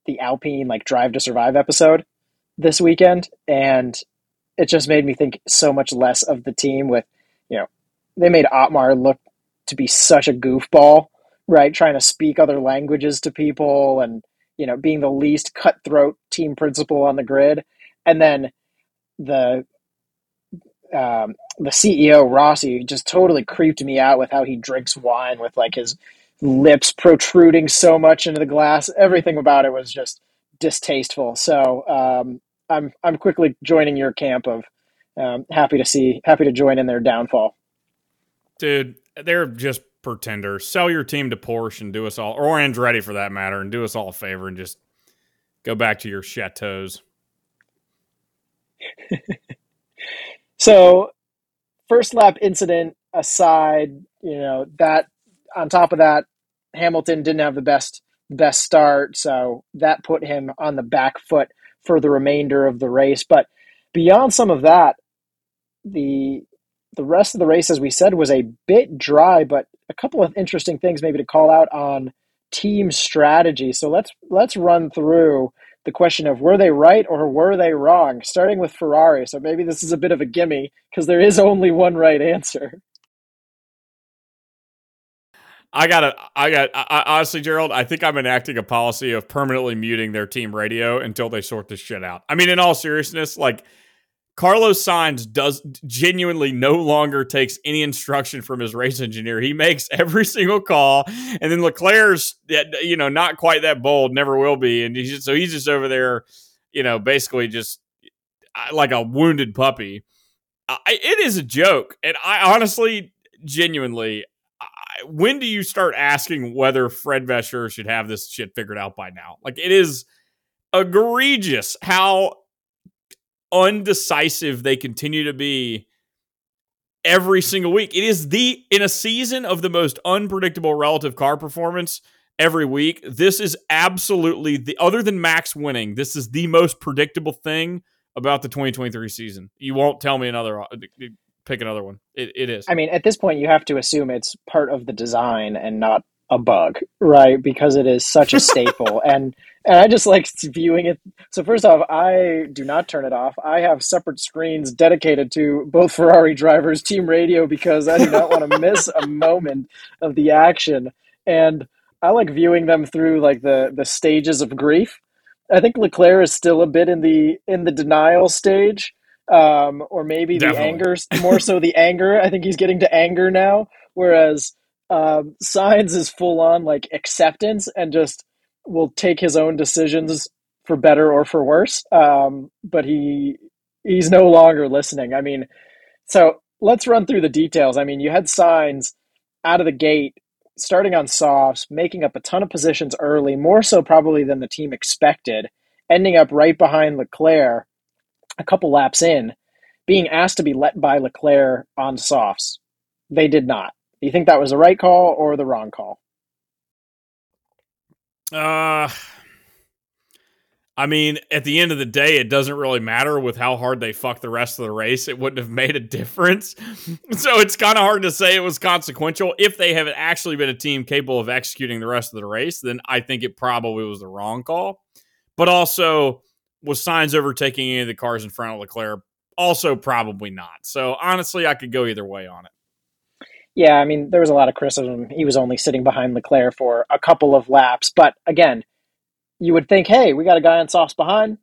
the Alpine like Drive to Survive episode this weekend, and it just made me think so much less of the team. With you know, they made Otmar look to be such a goofball, right? Trying to speak other languages to people, and you know, being the least cutthroat team principal on the grid, and then the um, the CEO Rossi just totally creeped me out with how he drinks wine with like his lips protruding so much into the glass. Everything about it was just distasteful. So um, I'm I'm quickly joining your camp of um, happy to see happy to join in their downfall. Dude, they're just pretenders. Sell your team to Porsche and do us all, or Andretti for that matter, and do us all a favor and just go back to your chateaus. so, first lap incident aside, you know that on top of that, Hamilton didn't have the best best start, so that put him on the back foot for the remainder of the race. But beyond some of that, the the rest of the race, as we said, was a bit dry, but a couple of interesting things maybe to call out on team strategy. So let's let's run through the question of were they right or were they wrong, starting with Ferrari. So maybe this is a bit of a gimme because there is only one right answer. I gotta, I got, I, honestly, Gerald, I think I'm enacting a policy of permanently muting their team radio until they sort this shit out. I mean, in all seriousness, like Carlos Sainz does genuinely no longer takes any instruction from his race engineer. He makes every single call, and then Leclerc's, you know, not quite that bold, never will be, and he's just, so he's just over there, you know, basically just like a wounded puppy. I, it is a joke, and I honestly, genuinely, when do you start asking whether Fred Vasseur should have this shit figured out by now? Like it is egregious how undecisive they continue to be every single week. It is the in a season of the most unpredictable relative car performance every week. This is absolutely the other than Max winning, this is the most predictable thing about the 2023 season. You won't tell me another uh, pick another one. It, it is. I mean, at this point, you have to assume it's part of the design and not a bug, right? Because it is such a staple, and and I just like viewing it. So first off, I do not turn it off. I have separate screens dedicated to both Ferrari drivers' team radio because I do not want to miss a moment of the action, and I like viewing them through like the the stages of grief. I think Leclerc is still a bit in the in the denial stage um, or maybe Definitely. the anger, more so the anger. I think he's getting to anger now, whereas um, Sainz is full on like acceptance and just will take his own decisions for better or for worse. Um, but he he's no longer listening. I mean, so let's run through the details. I mean, you had Sainz out of the gate starting on softs, making up a ton of positions early, more so probably than the team expected, ending up right behind Leclerc a couple laps in, being asked to be let by Leclerc on softs. They did not. Do you think that was the right call or the wrong call? Uh, I mean, at the end of the day, it doesn't really matter with how hard they fuck the rest of the race. It wouldn't have made a difference. so it's kind of hard to say it was consequential. If they have actually been a team capable of executing the rest of the race, then I think it probably was the wrong call. But also, was Sainz overtaking any of the cars in front of Leclerc? Also, probably not. So honestly, I could go either way on it. Yeah, I mean, there was a lot of criticism. He was only sitting behind Leclerc for a couple of laps, but again, you would think, hey, we got a guy on softs behind.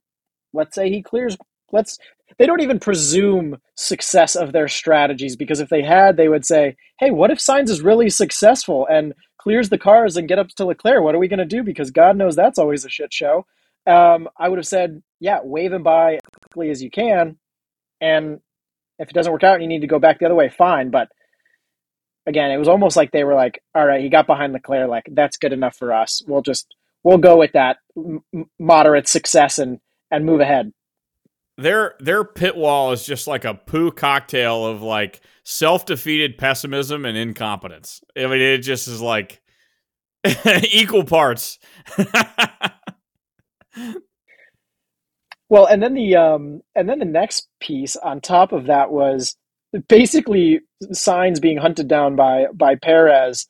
Let's say he clears. Let's. They don't even presume success of their strategies because if they had, they would say, hey, what if Sainz is really successful and clears the cars and get up to Leclerc? What are we going to do? Because God knows that's always a shit show um, I would have said, yeah, wave him by as quickly as you can. And if it doesn't work out and you need to go back the other way, fine. But again, it was almost like they were like, all right, he got behind Leclerc, like, that's good enough for us. We'll just we'll go with that m- moderate success and and move ahead. Their their pit wall is just like a poo cocktail of like self defeated pessimism and incompetence. I mean, it just is like equal parts. well, and then the um, and then the next piece on top of that was basically Sainz being hunted down by by Perez,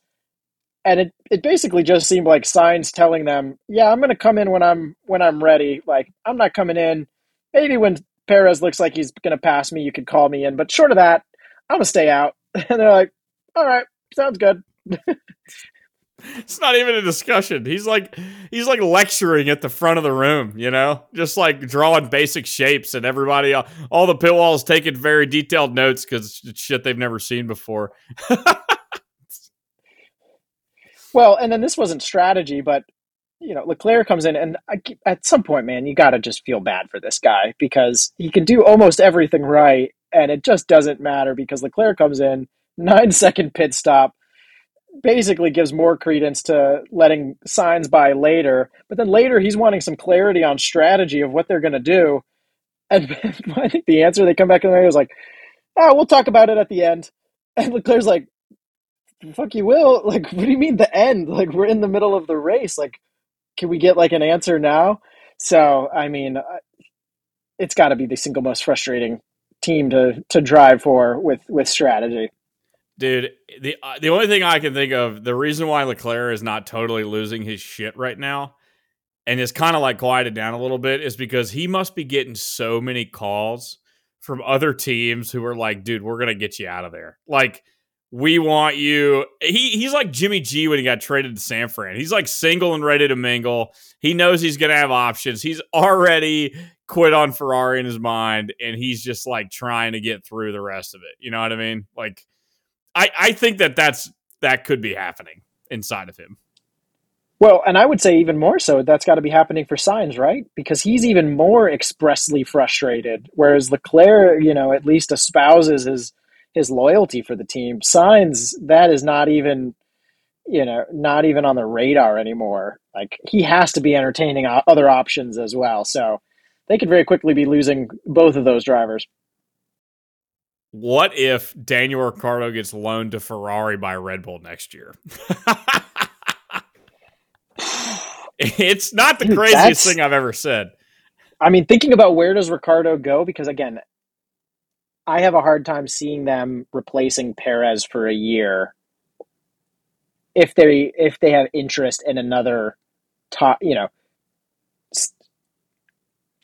and it it basically just seemed like Sainz telling them, "Yeah, I'm going to come in when I'm when I'm ready. Like I'm not coming in. Maybe when Perez looks like he's going to pass me, you could call me in. But short of that, I'm going to stay out." And they're like, "All right, sounds good." it's not even a discussion. He's like he's like lecturing at the front of the room, you know, just like drawing basic shapes, and everybody, all the pit walls taking very detailed notes because it's shit they've never seen before. well, and then this wasn't strategy, but you know, Leclerc comes in, and I, at some point, man, you got to just feel bad for this guy because he can do almost everything right, and it just doesn't matter because Leclerc comes in nine second pit stop basically gives more credence to letting Sainz by later. But then later, he's wanting some clarity on strategy of what they're going to do. And I think the answer they come back in there is like, "Oh, we'll talk about it at the end." And Leclerc's like, "Fuck you, will." Like, what do you mean the end? Like, we're in the middle of the race. Like, can we get like an answer now? So, I mean, it's got to be the single most frustrating team to to drive for with with strategy. Dude, the uh, the only thing I can think of, the reason why Leclerc is not totally losing his shit right now, and is kind of like quieted down a little bit, is because he must be getting so many calls from other teams who are like, "Dude, we're gonna get you out of there." Like, we want you. He he's like Jimmy G when he got traded to San Fran. He's like single and ready to mingle. He knows he's gonna have options. He's already quit on Ferrari in his mind, and he's just like trying to get through the rest of it. You know what I mean? Like I, I think that that's that could be happening inside of him. Well, and I would say even more so, that's got to be happening for Sainz, right? Because he's even more expressly frustrated, whereas Leclerc, you know, at least espouses his his loyalty for the team. Sainz that is not even, you know, not even on the radar anymore. Like he has to be entertaining other options as well. So they could very quickly be losing both of those drivers. What if Daniel Ricciardo gets loaned to Ferrari by Red Bull next year? it's not the craziest thing I've ever said. I mean, thinking about where does Ricciardo go? Because again, I have a hard time seeing them replacing Perez for a year if they if they have interest in another top, you know,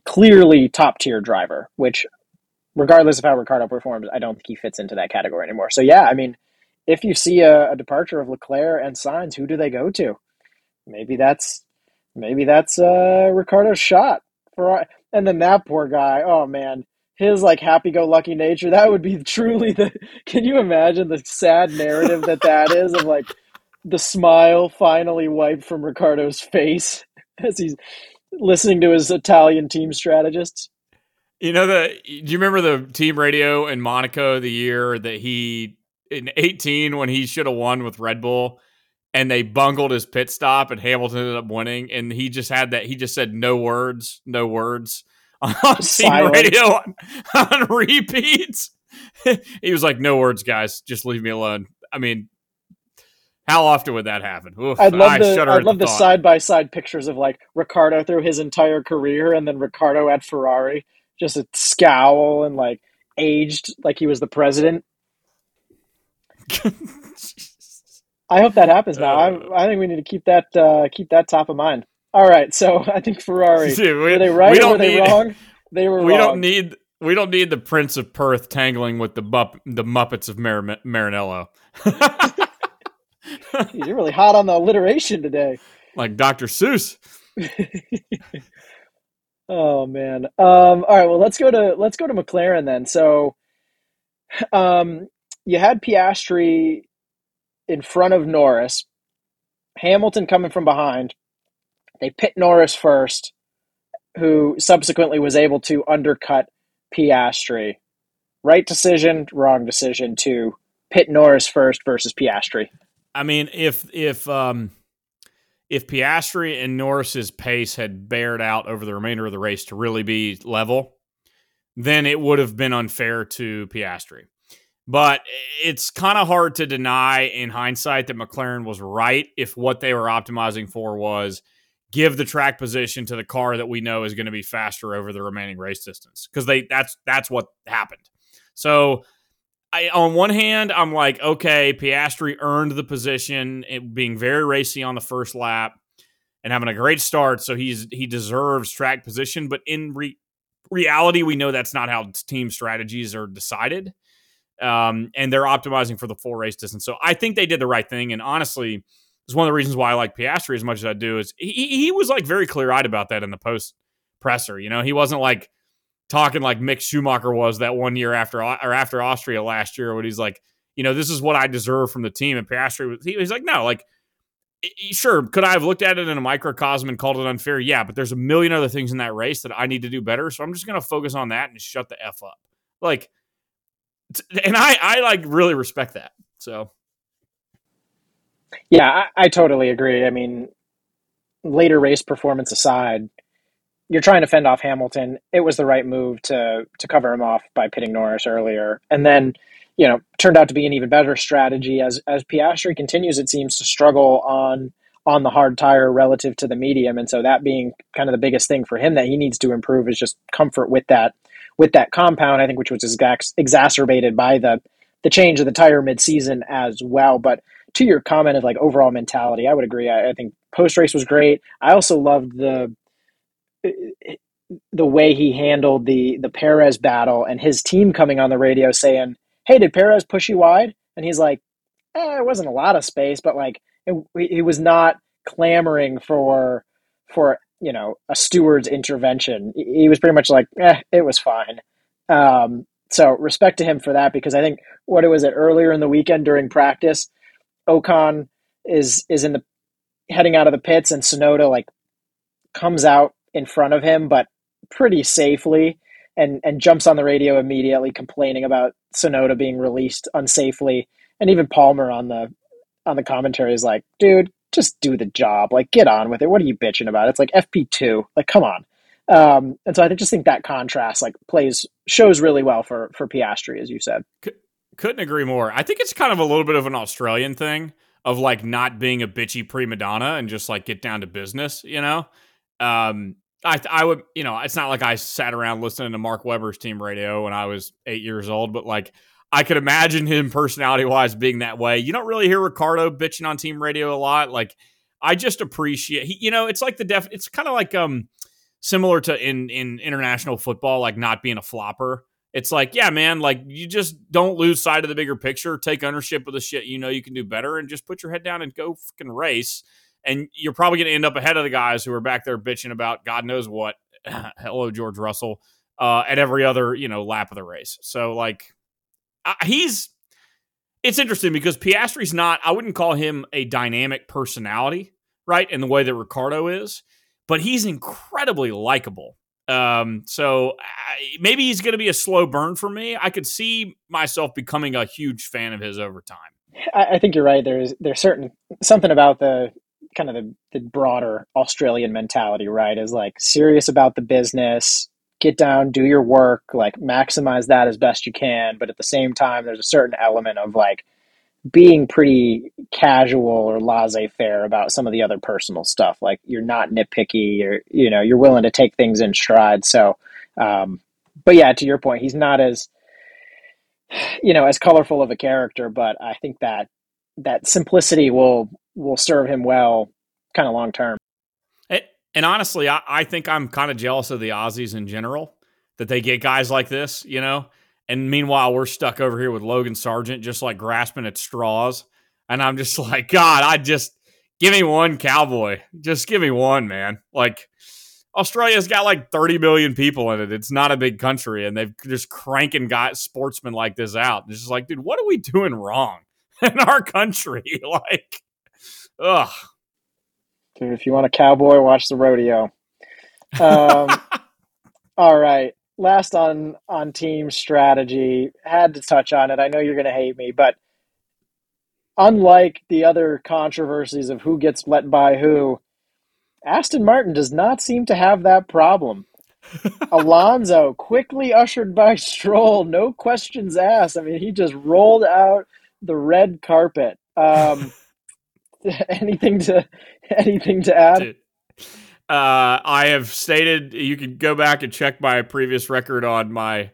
clearly top tier driver, which regardless of how Ricciardo performs, I don't think he fits into that category anymore. So yeah, I mean, if you see a, a departure of Leclerc and Sainz, who do they go to? Maybe that's maybe that's uh, Ricciardo's shot for. And then that poor guy. Oh man, his like happy-go-lucky nature. That would be truly the. Can you imagine the sad narrative that that is of like the smile finally wiped from Ricciardo's face as he's listening to his Italian team strategists. You know the do you remember the team radio in Monaco the year that he in 18 when he should have won with Red Bull and they bungled his pit stop and Hamilton ended up winning and he just had that he just said no words, no words on team radio on, on repeats. he was like no words guys, just leave me alone. I mean, how often would that happen? Oof, I'd love the I'd love the side by side pictures of like Ricciardo through his entire career and then Ricciardo at Ferrari just a scowl and like aged like he was the president. I hope that happens now. Uh, I, I think we need to keep that uh, keep that top of mind. All right, so I think Ferrari dude, we, were they right or were they wrong? They were. We wrong. don't need we don't need the Prince of Perth tangling with the bup, the Muppets of Mar- Maranello. You're really hot on the alliteration today. Like Dr. Seuss. Oh man. Um, all right. Well, let's go to let's go to McLaren then. So, um, you had Piastri in front of Norris, Hamilton coming from behind. They pit Norris first, who subsequently was able to undercut Piastri. Right decision, wrong decision to pit Norris first versus Piastri. I mean, if if um if Piastri and Norris's pace had bared out over the remainder of the race to really be level, then it would have been unfair to Piastri. But it's kind of hard to deny in hindsight that McLaren was right if what they were optimizing for was give the track position to the car that we know is going to be faster over the remaining race distance because they that's that's what happened. So I, on one hand, I'm like, okay, Piastri earned the position, it being very racy on the first lap and having a great start, so he's he deserves track position. But in re- reality, we know that's not how team strategies are decided, um, and they're optimizing for the full race distance. So I think they did the right thing, and honestly, it's one of the reasons why I like Piastri as much as I do. Is he, he was like very clear eyed about that in the post presser. You know, he wasn't like talking like Mick Schumacher was that one year after or after Austria last year, when he's like, you know, this is what I deserve from the team. And Piastri was he, he's like, no, like. Sure, could I have looked at it in a microcosm and called it unfair? Yeah, but there's a million other things in that race that I need to do better. So I'm just going to focus on that and shut the f up. Like, and I I like really respect that. So yeah, I, I totally agree. I mean, later race performance aside, you're trying to fend off Hamilton. It was the right move to to cover him off by pitting Norris earlier, and then you know turned out to be an even better strategy as as Piastri continues. It seems to struggle on on the hard tire relative to the medium, and so that being kind of the biggest thing for him that he needs to improve is just comfort with that with that compound. I think which was exacerbated by the the change of the tire mid season as well, but to your comment of like overall mentality, I would agree. I, I think post race was great. I also loved the the way he handled the the Perez battle and his team coming on the radio saying, "Hey, did Perez push you wide?" And he's like, eh, "It wasn't a lot of space, but like he was not clamoring for for you know a steward's intervention. He was pretty much like, eh, it was fine." Um, so respect to him for that because I think what it was it earlier in the weekend during practice Ocon is is in the heading out of the pits, and Tsunoda like comes out in front of him, but pretty safely, and and jumps on the radio immediately, complaining about Tsunoda being released unsafely, and even Palmer on the on the commentary is like, dude, just do the job, like get on with it. What are you bitching about? It's like FP two, like come on. Um, and so I just think that contrast like plays shows really well for for Piastri, as you said. Couldn't agree more. I think it's kind of a little bit of an Australian thing of like not being a bitchy prima donna and just like get down to business, you know? Um, I, I would, you know, it's not like I sat around listening to Mark Webber's team radio when I was eight years old, but like I could imagine him personality wise being that way. You don't really hear Ricciardo bitching on team radio a lot. Like I just appreciate, he, you know, it's like the def, it's kind of like, um, similar to in, in international football, like not being a flopper it's like, yeah, man, like you just don't lose sight of the bigger picture. Take ownership of the shit you know you can do better and just put your head down and go fucking race. And you're probably going to end up ahead of the guys who are back there bitching about God knows what. Hello, George Russell, uh, at every other, you know, lap of the race. So, like, he's, it's interesting because Piastri's not, I wouldn't call him a dynamic personality, right? In the way that Ricciardo is, but he's incredibly likable um, so I, maybe he's going to be a slow burn for me. I could see myself becoming a huge fan of his over time. I, I think you're right. There's there's certain something about the kind of the, the broader Australian mentality, right? Is like serious about the business, get down, do your work, like maximize that as best you can. But at the same time, there's a certain element of like being pretty casual or laissez-faire about some of the other personal stuff like you're not nitpicky you're you know you're willing to take things in stride so um, but yeah to your point he's not as you know as colorful of a character but i think that that simplicity will will serve him well kind of long term and honestly I, I think i'm kind of jealous of the aussies in general that they get guys like this you know and meanwhile, we're stuck over here with Logan Sargeant just like grasping at straws. And I'm just like, God, I just give me one cowboy. Just give me one, man. Like Australia's got like 30 million people in it. It's not a big country, and they've just cranking guys sportsmen like this out. It's just like, dude, what are we doing wrong in our country? like, ugh. Dude, if you want a cowboy, watch the rodeo. Um, all right last on on team strategy had to touch on it. I know you're going to hate me, but unlike the other controversies of who gets let by who, Aston Martin does not seem to have that problem. Alonso quickly ushered by Stroll, no questions asked. I mean, he just rolled out the red carpet. Um, anything to anything to add? Dude. Uh, I have stated you can go back and check my previous record on my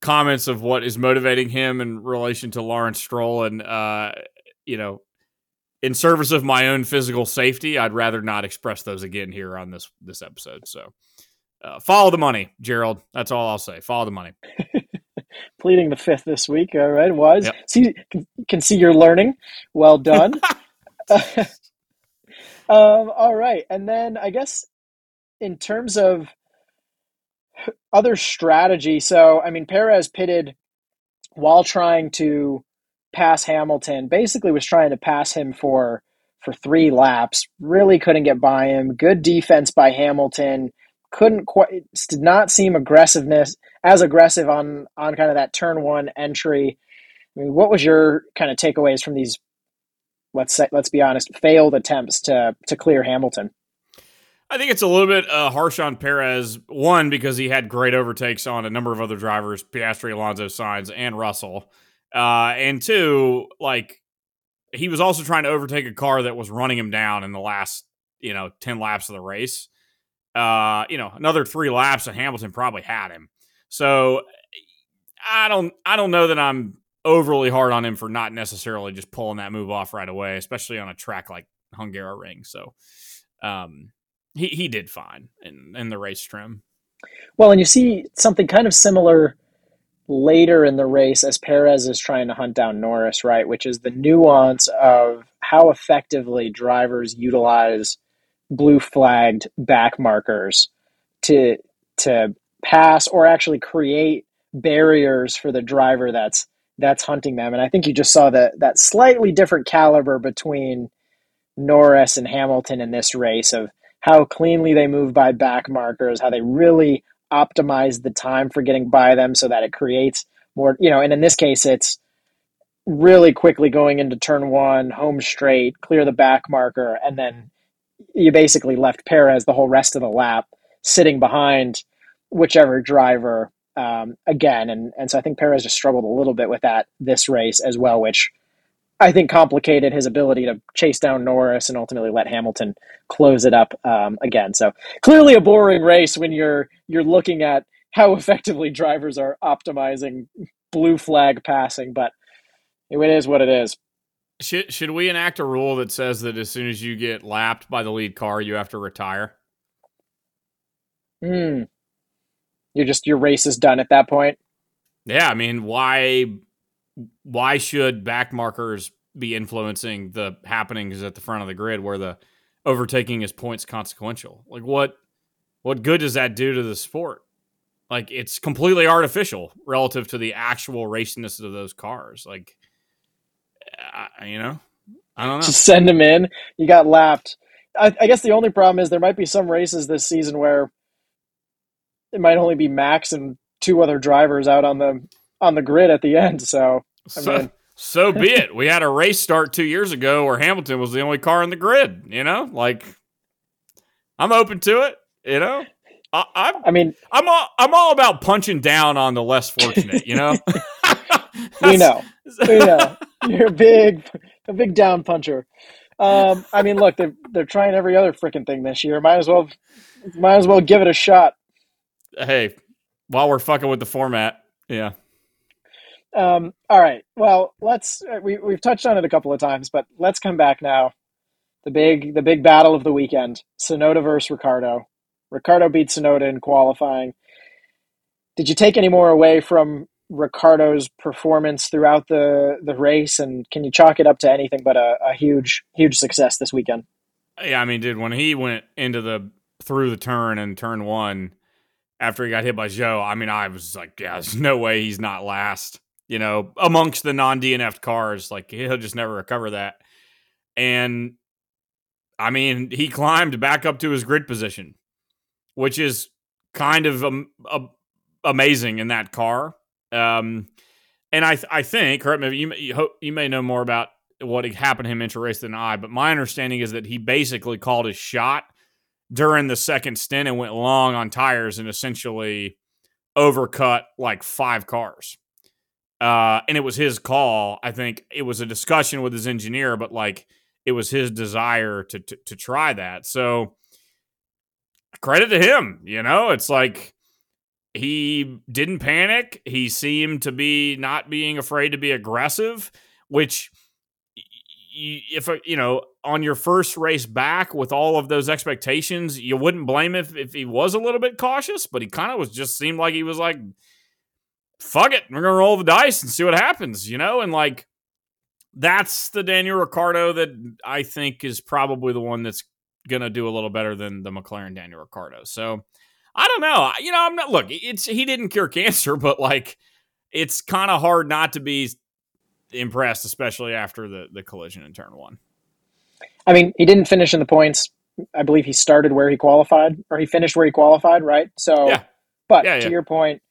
comments of what is motivating him in relation to Lawrence Stroll, and uh, you know, in service of my own physical safety, I'd rather not express those again here on this this episode. So, uh, follow the money, Gerald. That's all I'll say. Follow the money. Pleading the fifth this week. All right, wise. Yep. See, can, can see you're learning. Well done. um, all right, and then I guess in terms of other strategy, so I mean, Perez pitted while trying to pass Hamilton. Basically, was trying to pass him for for three laps. Really couldn't get by him. Good defense by Hamilton. Couldn't quite did not seem aggressiveness as aggressive on on kind of that turn one entry. I mean, what was your kind of takeaways from these? Let's say, let's be honest, failed attempts to to clear Hamilton. I think it's a little bit uh, harsh on Perez. One because he had great overtakes on a number of other drivers, Piastri, Alonso, Sainz, and Russell. Uh, and two, like he was also trying to overtake a car that was running him down in the last, you know, 10 laps of the race. Uh, you know, another three laps and Hamilton probably had him. So I don't I don't know that I'm overly hard on him for not necessarily just pulling that move off right away, especially on a track like Hungaroring. So um he he did fine in in the race trim. Well, and you see something kind of similar later in the race as Perez is trying to hunt down Norris, right? Which is the nuance of how effectively drivers utilize blue flagged back markers to to pass or actually create barriers for the driver that's that's hunting them. And I think you just saw that that slightly different caliber between Norris and Hamilton in this race of how cleanly they move by back markers, how they really optimize the time for getting by them so that it creates more, you know, and in this case, it's really quickly going into turn one, home straight, clear the back marker, and then you basically left Perez the whole rest of the lap sitting behind whichever driver um, again. And, and so I think Perez just struggled a little bit with that this race as well, which I think complicated his ability to chase down Norris and ultimately let Hamilton close it up um, again. So clearly a boring race when you're you're looking at how effectively drivers are optimizing blue flag passing, but it is what it is. Should should we enact a rule that says that as soon as you get lapped by the lead car, you have to retire? Hmm. You're just your race is done at that point. Yeah, I mean, why why should back markers be influencing the happenings at the front of the grid where the overtaking is points consequential? Like what what good does that do to the sport? Like it's completely artificial relative to the actual raciness of those cars. Like uh, you know, I don't know. Just send them in. You got lapped. I, I guess the only problem is there might be some races this season where it might only be Max and two other drivers out on the on the grid at the end. So, so, mean, so be it. We had a race start two years ago where Hamilton was the only car in the grid. You know, like I'm open to it. You know, I, I'm. I mean, I'm all I'm all about punching down on the less fortunate. You know, we know. We know. You're a big, a big down puncher. Um, I mean, look, they're they're trying every other freaking thing this year. Might as well, might as well give it a shot. Hey, while we're fucking with the format, yeah. Um, all right. Well, let's uh, we we've touched on it a couple of times, but let's come back now. The big the big battle of the weekend: Tsunoda versus Ricciardo. Ricciardo beat Tsunoda in qualifying. Did you take any more away from Ricciardo's performance throughout the the race, and can you chalk it up to anything but a, a huge huge success this weekend? Yeah, I mean, dude, when he went into the through the turn and turn one after he got hit by Zhou, I mean, I was like, yeah, there's no way he's not last you know, amongst the non DNF cars. Like he'll just never recover that. And I mean, he climbed back up to his grid position, which is kind of um, uh, amazing in that car. Um, and I, th- I think, correct me, you, you, you may know more about what happened to him intra race than I, but my understanding is that he basically called his shot during the second stint and went long on tires and essentially overcut like five cars. Uh, and it was his call. I think it was a discussion with his engineer, but like it was his desire to to, to try that. So credit to him. You know, it's like he didn't panic. He seemed to be not being afraid to be aggressive, which if uh, you know on your first race back with all of those expectations, you wouldn't blame if, if he was a little bit cautious, but he kind of was just seemed like he was like, fuck it, we're gonna roll the dice and see what happens, you know? And like that's the Daniel Ricciardo that I think is probably the one that's gonna do a little better than the McLaren Daniel Ricciardo. So I don't know. You know, I'm not look, it's he didn't cure cancer, but like it's kind of hard not to be impressed, especially after the the collision in turn one. I mean, he didn't finish in the points. I believe he started where he qualified, or he finished where he qualified, right? So, yeah. but yeah, to yeah. your point,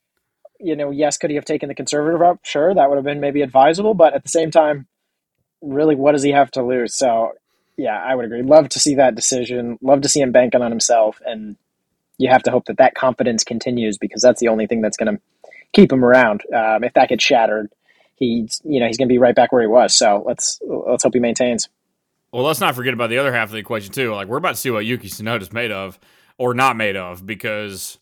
you know, yes, could he have taken the conservative route? Sure, that would have been maybe advisable, but at the same time, really, what does he have to lose? So, yeah, I would agree. Love to see that decision. Love to see him banking on himself, and you have to hope that that confidence continues because that's the only thing that's going to keep him around. Um, if that gets shattered, he's you know he's going to be right back where he was. So let's let's hope he maintains. Well, let's not forget about the other half of the equation too. Like we're about to see what Yuki Tsunoda's made of or not made of because,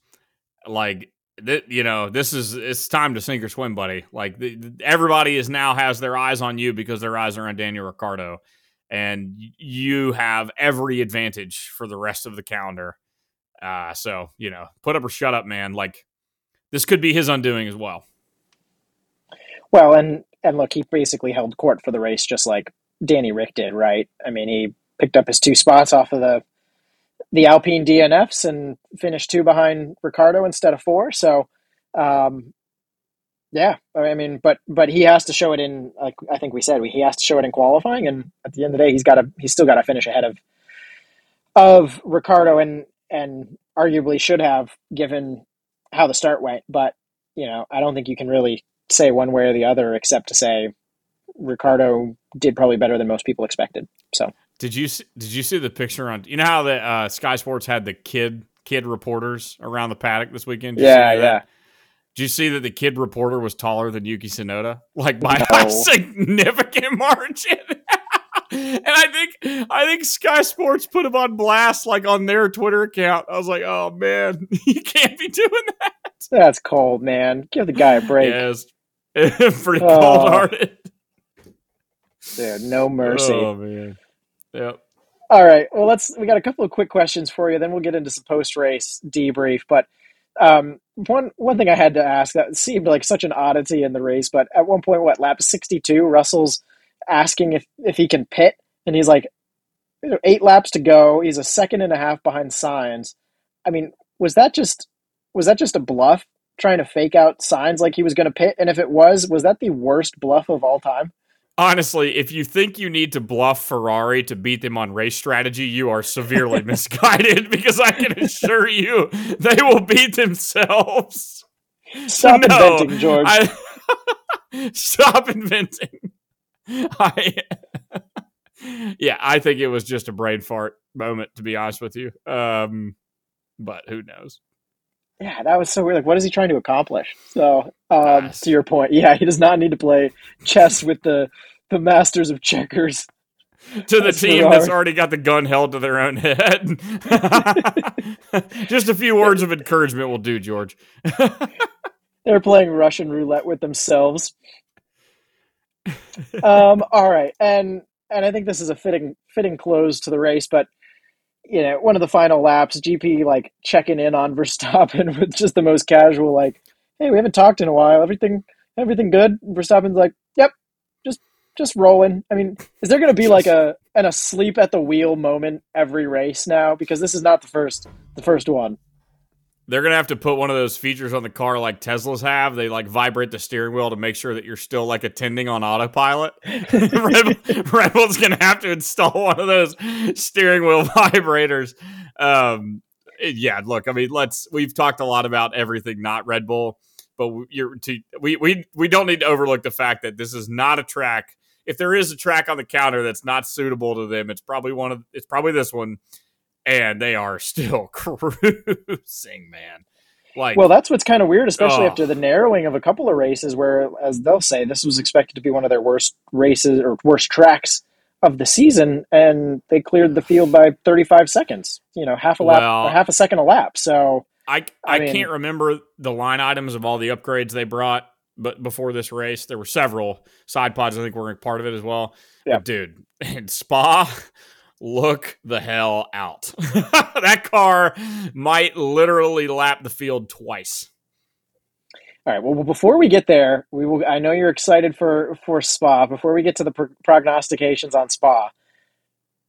like, th- you know, this is it's time to sink or swim, buddy. Like the, everybody is now has their eyes on you because their eyes are on Daniel Ricciardo, and you have every advantage for the rest of the calendar. Uh, so you know, put up or shut up, man. Like this could be his undoing as well. Well, and and look, he basically held court for the race just like Danny Rick did, right? I mean, he picked up his two spots off of the the Alpine DNFs and finished two behind Ricciardo instead of four. So, um, yeah, I mean, but but he has to show it in like I think we said he has to show it in qualifying, and at the end of the day, he's got to he's still got to finish ahead of of Ricciardo and and arguably should have given how the start went, but you know, I don't think you can really say one way or the other except to say Ricciardo did probably better than most people expected. So did you see, did you see the picture on? You know how the uh, Sky Sports had the kid kid reporters around the paddock this weekend? Yeah, yeah. Did you see that the kid reporter was taller than Yuki Tsunoda, like by no. a significant margin? and I think I think Sky Sports put him on blast, like on their Twitter account. I was like, oh man, you can't be doing that. That's cold, man. Give the guy a break. Yes, pretty oh. cold hearted. Dude, no mercy. Oh man. Yep. All right. Well, let's. We got a couple of quick questions for you. Then we'll get into some post race debrief. But um, one one thing I had to ask that seemed like such an oddity in the race. But at one point, what lap sixty two, Russell's asking if if he can pit, and he's like, eight laps to go. He's a second and a half behind Sainz. I mean, was that just was that just a bluff trying to fake out Sainz like he was going to pit? And if it was, was that the worst bluff of all time? Honestly, if you think you need to bluff Ferrari to beat them on race strategy, you are severely misguided because I can assure you they will beat themselves. Stop no, inventing, George. I, stop inventing. I yeah, I think it was just a brain fart moment, to be honest with you. Um, but who knows? Yeah, that was so weird. Like, what is he trying to accomplish? So, um, nice. to your point, yeah, he does not need to play chess with the the masters of checkers. To the that's team that's already got the gun held to their own head. Just a few words of encouragement will do, George. They're playing Russian roulette with themselves. Um, all right, and and I think this is a fitting fitting close to the race, but you know, one of the final laps, GP like checking in on Verstappen with just the most casual, like, "Hey, we haven't talked in a while. Everything, everything good?" Verstappen's like, "Yep, just, just rolling." I mean, is there going to be like a an asleep at the wheel moment every race now? Because this is not the first, the first one. They're gonna have to put one of those features on the car like Teslas have. They like vibrate the steering wheel to make sure that you're still like attending on autopilot. Red, Bull's gonna have to install one of those steering wheel vibrators. Um, yeah, look, I mean, let's. We've talked a lot about everything not Red Bull, but you're to, we we we don't need to overlook the fact that this is not a track if there is a track on the counter that's not suitable to them, it's probably one of it's probably this one, and they are still cruising, man. Like, well, that's what's kind of weird, especially Oh. after the narrowing of a couple of races, where, as they'll say, this was expected to be one of their worst races or worst tracks of the season, and they cleared the field by 35 seconds. You know, half a lap, Well- or half a second a lap. So I I, I mean- can't remember the line items of all the upgrades they brought, but before this race, there were several side pods. I think were part of it as well. Yeah. But dude, and Spa, look the hell out. that car might literally lap the field twice. All right. Well, before we get there, we will. I know you're excited for for Spa. Before we get to the pro- prognostications on Spa,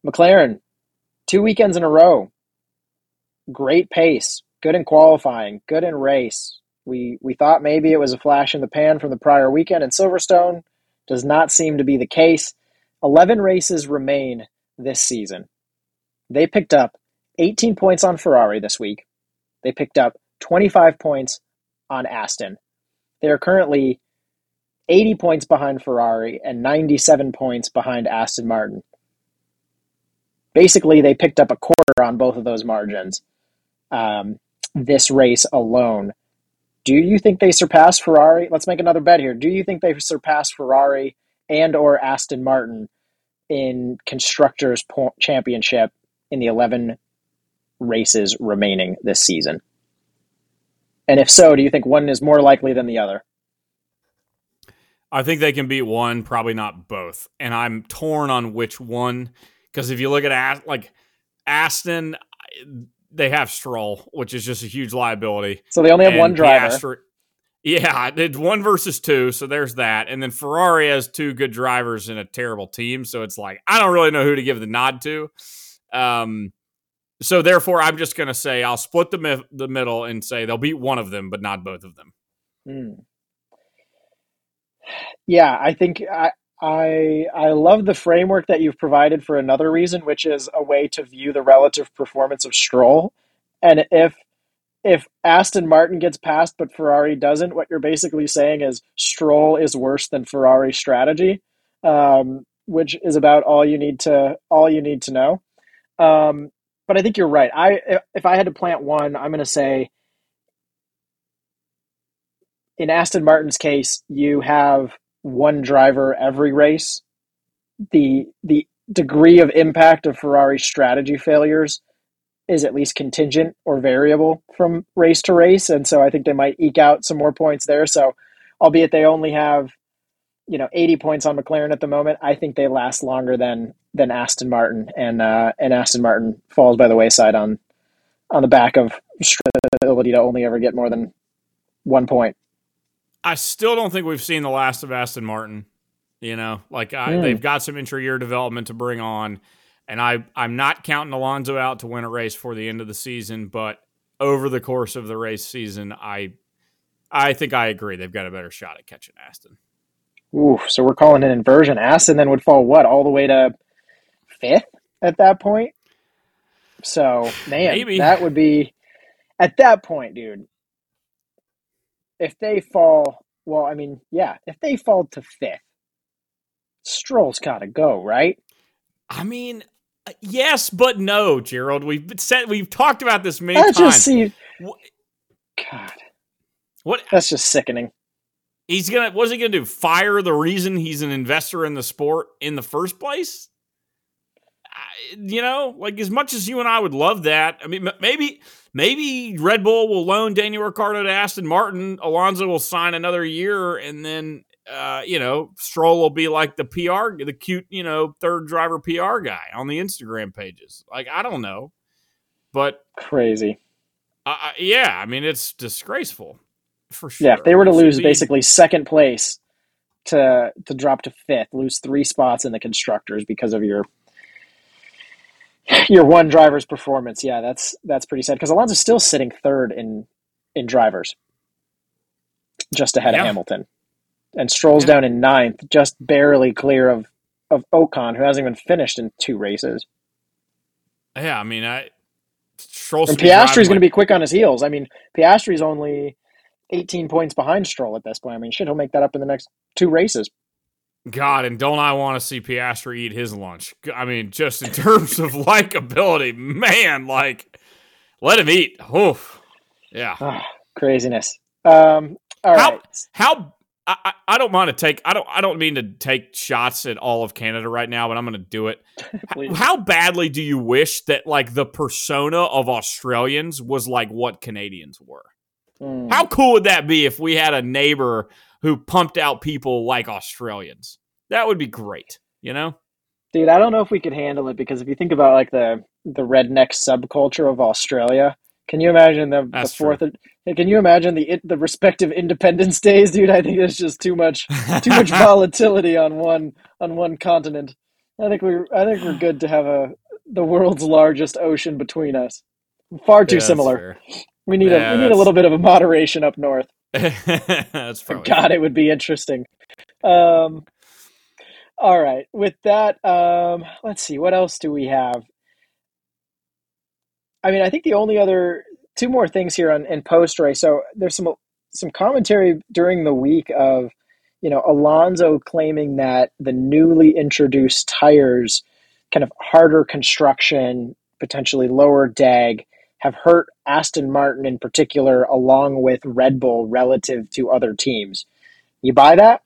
McLaren, two weekends in a row, great pace, good in qualifying, good in race. We we thought maybe it was a flash in the pan from the prior weekend in Silverstone. Does not seem to be the case. Eleven races remain this season. They picked up 18 points on Ferrari this week. They picked up 25 points on Aston. They are currently 80 points behind Ferrari and 97 points behind Aston Martin. Basically, they picked up a quarter on both of those margins um, this race alone. Do you think they surpass Ferrari? Let's make another bet here. Do you think they surpass Ferrari and or Aston Martin in constructors championship in the 11 races remaining this season? And if so, do you think one is more likely than the other? I think they can beat one, probably not both. And I'm torn on which one because if you look at like Aston, they have Stroll, which is just a huge liability. So they only have And one driver. Piastri- yeah, it's one versus two, so there's that. And then Ferrari has two good drivers and a terrible team, so it's like I don't really know who to give the nod to. Um, so therefore, I'm just gonna say I'll split the mi- the middle and say they'll beat one of them, but not both of them. Hmm. Yeah, I think I, I I love the framework that you've provided for another reason, which is a way to view the relative performance of Stroll. And if if Aston Martin gets past but Ferrari doesn't, what you're basically saying is Stroll is worse than Ferrari strategy, um, which is about all you need to all you need to know. Um, but I think you're right. I if I had to plant one, I'm going to say in Aston Martin's case, you have one driver every race. The the degree of impact of Ferrari strategy failures is at least contingent or variable from race to race, and so I think they might eke out some more points there. So, albeit they only have you know 80 points on McLaren at the moment, I think they last longer than than Aston Martin, and uh, and Aston Martin falls by the wayside on on the back of ability to only ever get more than one point. I still don't think we've seen the last of Aston Martin. You know, like I, Hmm. they've got some intra-year development to bring on, and I I'm not counting Alonso out to win a race for the end of the season, but over the course of the race season, I I think I agree they've got a better shot at catching Aston. Oof, so we're calling an inversion. Aston then would fall what all the way to fifth at that point. So man, Maybe. that would be at that point, dude. If they fall, well, I mean, yeah, if they fall to fifth, Stroll's got to go, right? I mean, uh, yes, but no, Gerald. We've said we've talked about this many times. just seems, Wh- God, what that's just sickening. he's gonna what's he gonna do? Fire the reason he's an investor in the sport in the first place? I- You know, like as much as you and I would love that. I mean, maybe maybe Red Bull will loan Daniel Ricciardo to Aston Martin. Alonso will sign another year, and then uh, you know Stroll will be like the PR, the cute you know third driver PR guy on the Instagram pages. Like I don't know, but Crazy. uh, uh, yeah, I mean it's disgraceful for sure. Yeah, if they were to lose be- basically second place to to drop to fifth, lose three spots in the constructors because of your your one driver's performance. Yeah, that's that's pretty sad because Alonso's still sitting third in in drivers, just ahead Yeah. of Hamilton, and Stroll's Yeah. down in ninth, just barely clear of of Ocon, who hasn't even finished in two races. Yeah, I mean, I Stroll And Piastri's going to be quick on his heels. I mean, Piastri's only 18 points behind Stroll at this point. I mean, shit, he'll make that up in the next two races. God, and don't I want to see Piastri eat his lunch? I mean, just in terms of likability, man, like let him eat. Oof. Yeah. Ah, craziness. Um, all how right. how I, I- I don't mind to take I don't I don't mean to take shots at all of Canada right now, but I'm going to do it. How badly do you wish that like the persona of Australians was like what Canadians were? Hmm. How cool would that be if we had a neighbor who pumped out people like Australians? That would be great, you know? Dude, I don't know if we could handle it because if you think about like the the redneck subculture of Australia, can you imagine the, the That's fourth? Can you imagine the the respective Independence Days, dude? I think there's just too much too much volatility on one on one continent. I think we I think we're good to have a the world's largest ocean between us. Far too Yeah, similar. We need Yeah, a we need a little bit of a moderation up north. that's probably God, it would be interesting. Um, all right, with that, um, let's see, what else do we have? I mean, I think the only other two more things here on in post race. So there's some some commentary during the week of, you know, Alonso claiming that the newly introduced tires, kind of harder construction, potentially lower deg, have hurt Aston Martin in particular, along with Red Bull relative to other teams. You buy that?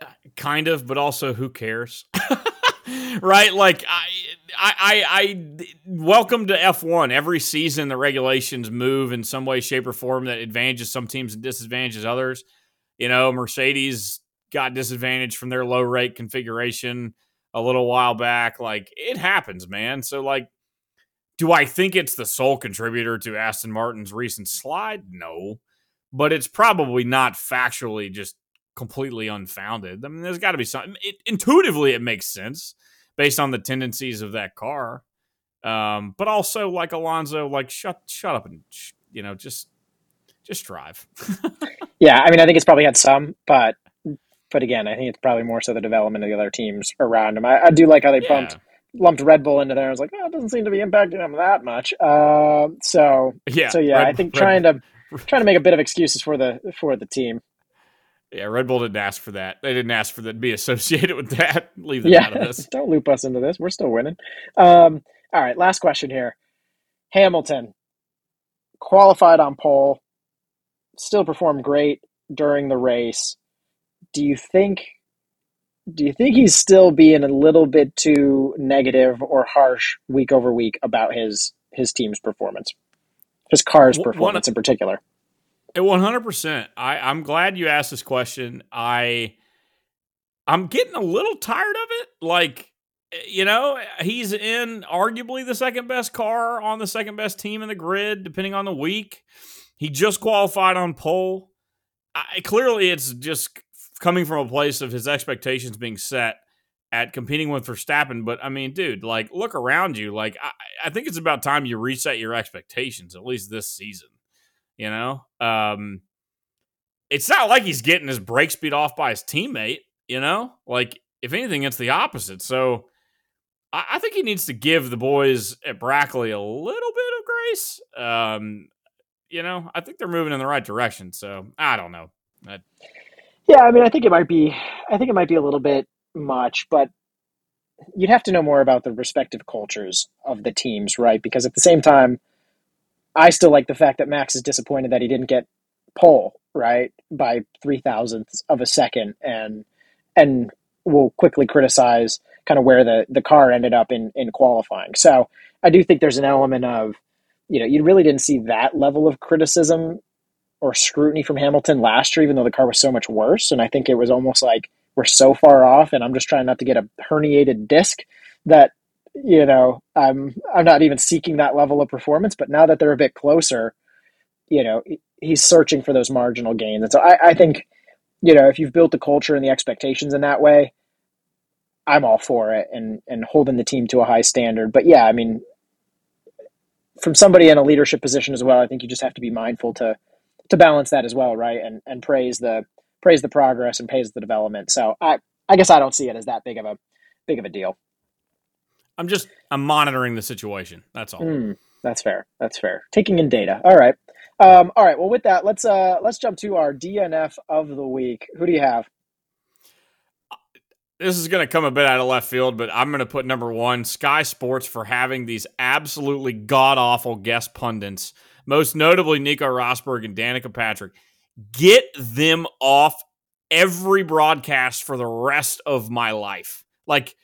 Uh, kind of, but also who cares? right? Like I, I, I, I welcome to F1. Every season, the regulations move in some way, shape, or form that advantages some teams and disadvantages others. You know, Mercedes got disadvantaged from their low rake configuration a little while back. Like it happens, man. So like. Do I think it's the sole contributor to Aston Martin's recent slide? No. But it's probably not factually just completely unfounded. I mean, there's got to be something. It, intuitively, it makes sense based on the tendencies of that car. Um, but also, like Alonso, like shut shut up and sh- you know just just drive. Yeah, I mean, I think it's probably had some, but but again, I think it's probably more so the development of the other teams around him. I, I do like how they bumped lumped Red Bull into there. I was like, oh, it doesn't seem to be impacting them that much. Um, so yeah, so yeah, Red- I think Red- trying to trying to make a bit of excuses for the for the team. Yeah, Red Bull didn't ask for that. They didn't ask for that to be associated with that. Leave them out Yeah, of this. don't loop us into this. We're still winning. Um, all right, last question here. Hamilton qualified on pole, still performed great during the race. Do you think? Do you think he's still being a little bit too negative or harsh week over week about his his team's performance, his car's performance in particular? One hundred percent. I I'm glad you asked this question. I I'm getting a little tired of it. Like eh, you know, he's in arguably the second best car on the second best team in the grid, depending on the week. He just qualified on pole. I, clearly, it's just coming from a place of his expectations being set at competing with Verstappen. But I mean, dude, like, look around you. Like, I, I think it's about time you reset your expectations, at least this season. You know, um, it's not like he's getting his break speed off by his teammate. You know, like if anything, it's the opposite. So I, I think he needs to give the boys at Brackley a little bit of grace. Um, you know, I think they're moving in the right direction. So I don't know. I, Yeah, I mean, I think it might be. I think it might be a little bit much, but you'd have to know more about the respective cultures of the teams, right? Because at the same time, I still like the fact that Max is disappointed that he didn't get pole right by three thousandths of a second, and and will quickly criticize kind of where the the car ended up in in qualifying. So I do think there's an element of, you know, you really didn't see that level of criticism or scrutiny from Hamilton last year, even though the car was so much worse. And I think it was almost like we're so far off, and I'm just trying not to get a herniated disc that you know I'm I'm not even seeking that level of performance. But now that they're a bit closer, you know, he's searching for those marginal gains. And so I, I think, you know, if you've built the culture and the expectations in that way, I'm all for it and and holding the team to a high standard. But yeah, I mean, from somebody in a leadership position as well, I think you just have to be mindful to to balance that as well, right? And and praise the praise the progress and praise the development. So I I guess I don't see it as that big of a big of a deal. I'm just I'm monitoring the situation. That's all. Mm, that's fair. That's fair. Taking in data. All right. Um, all right. Well, with that, let's uh let's jump to our DNF of the week. Who do you have? this is going to come a bit out of left field, but I'm going to put number one Sky Sports for having these absolutely god awful guest pundits, most notably Nico Rosberg and Danica Patrick. Get them off every broadcast for the rest of my life. Like,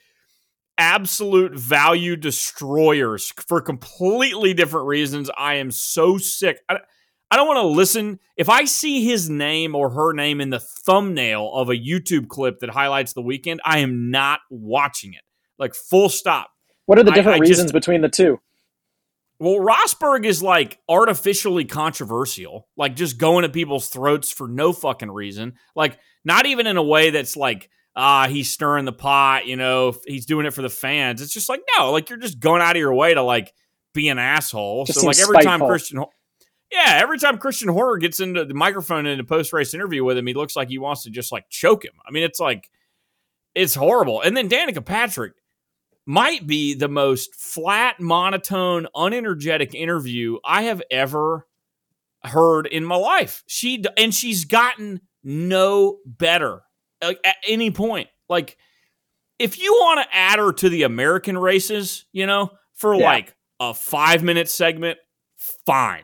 absolute value destroyers for completely different reasons. I am so sick. I, I don't want to listen. If I see his name or her name in the thumbnail of a YouTube clip that highlights the weekend, I am not watching it. Like full stop. What are the different I, I reasons just, between the two? Well, Rosberg is like artificially controversial, like just going at people's throats for no fucking reason. Like not even in a way that's like ah he's stirring the pot, you know, he's doing it for the fans. It's just like no, like you're just going out of your way to like be an asshole. Just so like every time. Christian yeah, every time Christian Horner gets into the microphone in a post race interview with him, he looks like he wants to just like choke him. I mean, it's like it's horrible. And then Danica Patrick might be the most flat, monotone, unenergetic interview I have ever heard in my life. She and she's gotten no better like, at any point. Like if you want to add her to the American races, you know, for Yeah. like a 5-minute segment, fine.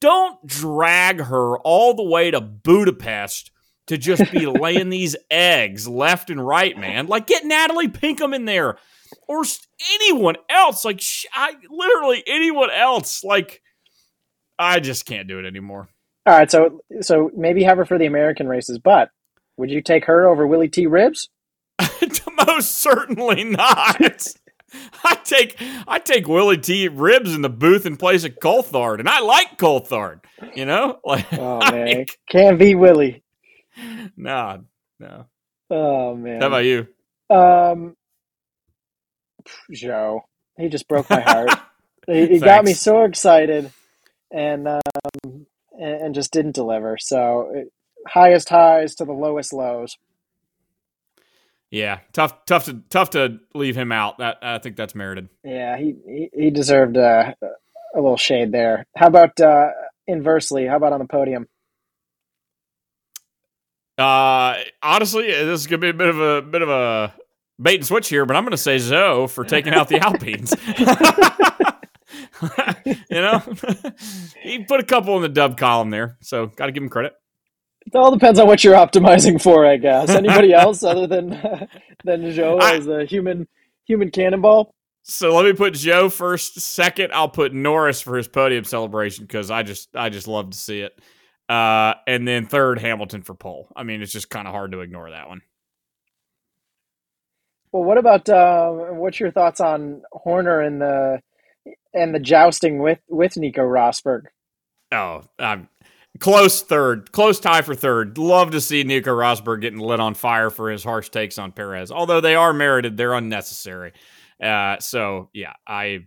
Don't drag her all the way to Budapest to just be laying these eggs left and right, man. Like get Natalie Pinkham in there or anyone else. Like sh- I literally anyone else. Like I just can't do it anymore. All right, so so maybe have her for the American races, but would you take her over Willy T. Ribbs? Most certainly not. I take I take Willy T Ribbs in the booth in place of Coulthard, and I like Coulthard. You know, like Oh man, like, can't be Willie. nah, no. Oh man. How about you? Um, Zhou, he just broke my heart. he he got me so excited, and um, and, and just didn't deliver. So highest highs to the lowest lows. Yeah, tough, tough to tough to leave him out. That I think that's merited. Yeah, he he, he deserved uh, a little shade there. How about uh, inversely? How about on the podium? Uh, honestly, this is gonna be a bit of a bit of a bait and switch here, but I'm gonna say Zhou for taking out the Alpines. you know, he put a couple in the dub column there, so got to give him credit. It all depends on what you're optimizing for, I guess. Anybody else other than than Zhou I- as a human human cannonball? So let me put Zhou first. Second, I'll put Norris for his podium celebration because I just I just love to see it. Uh, and then third, Hamilton for pole. I mean, it's just kind of hard to ignore that one. Well, what about uh, what's your thoughts on Horner and the and the jousting with with Nico Rosberg? Oh, I'm close third, close tie for third. Love to see Nico Rosberg getting lit on fire for his harsh takes on Perez. Although they are merited, they're unnecessary. Uh, so yeah, I.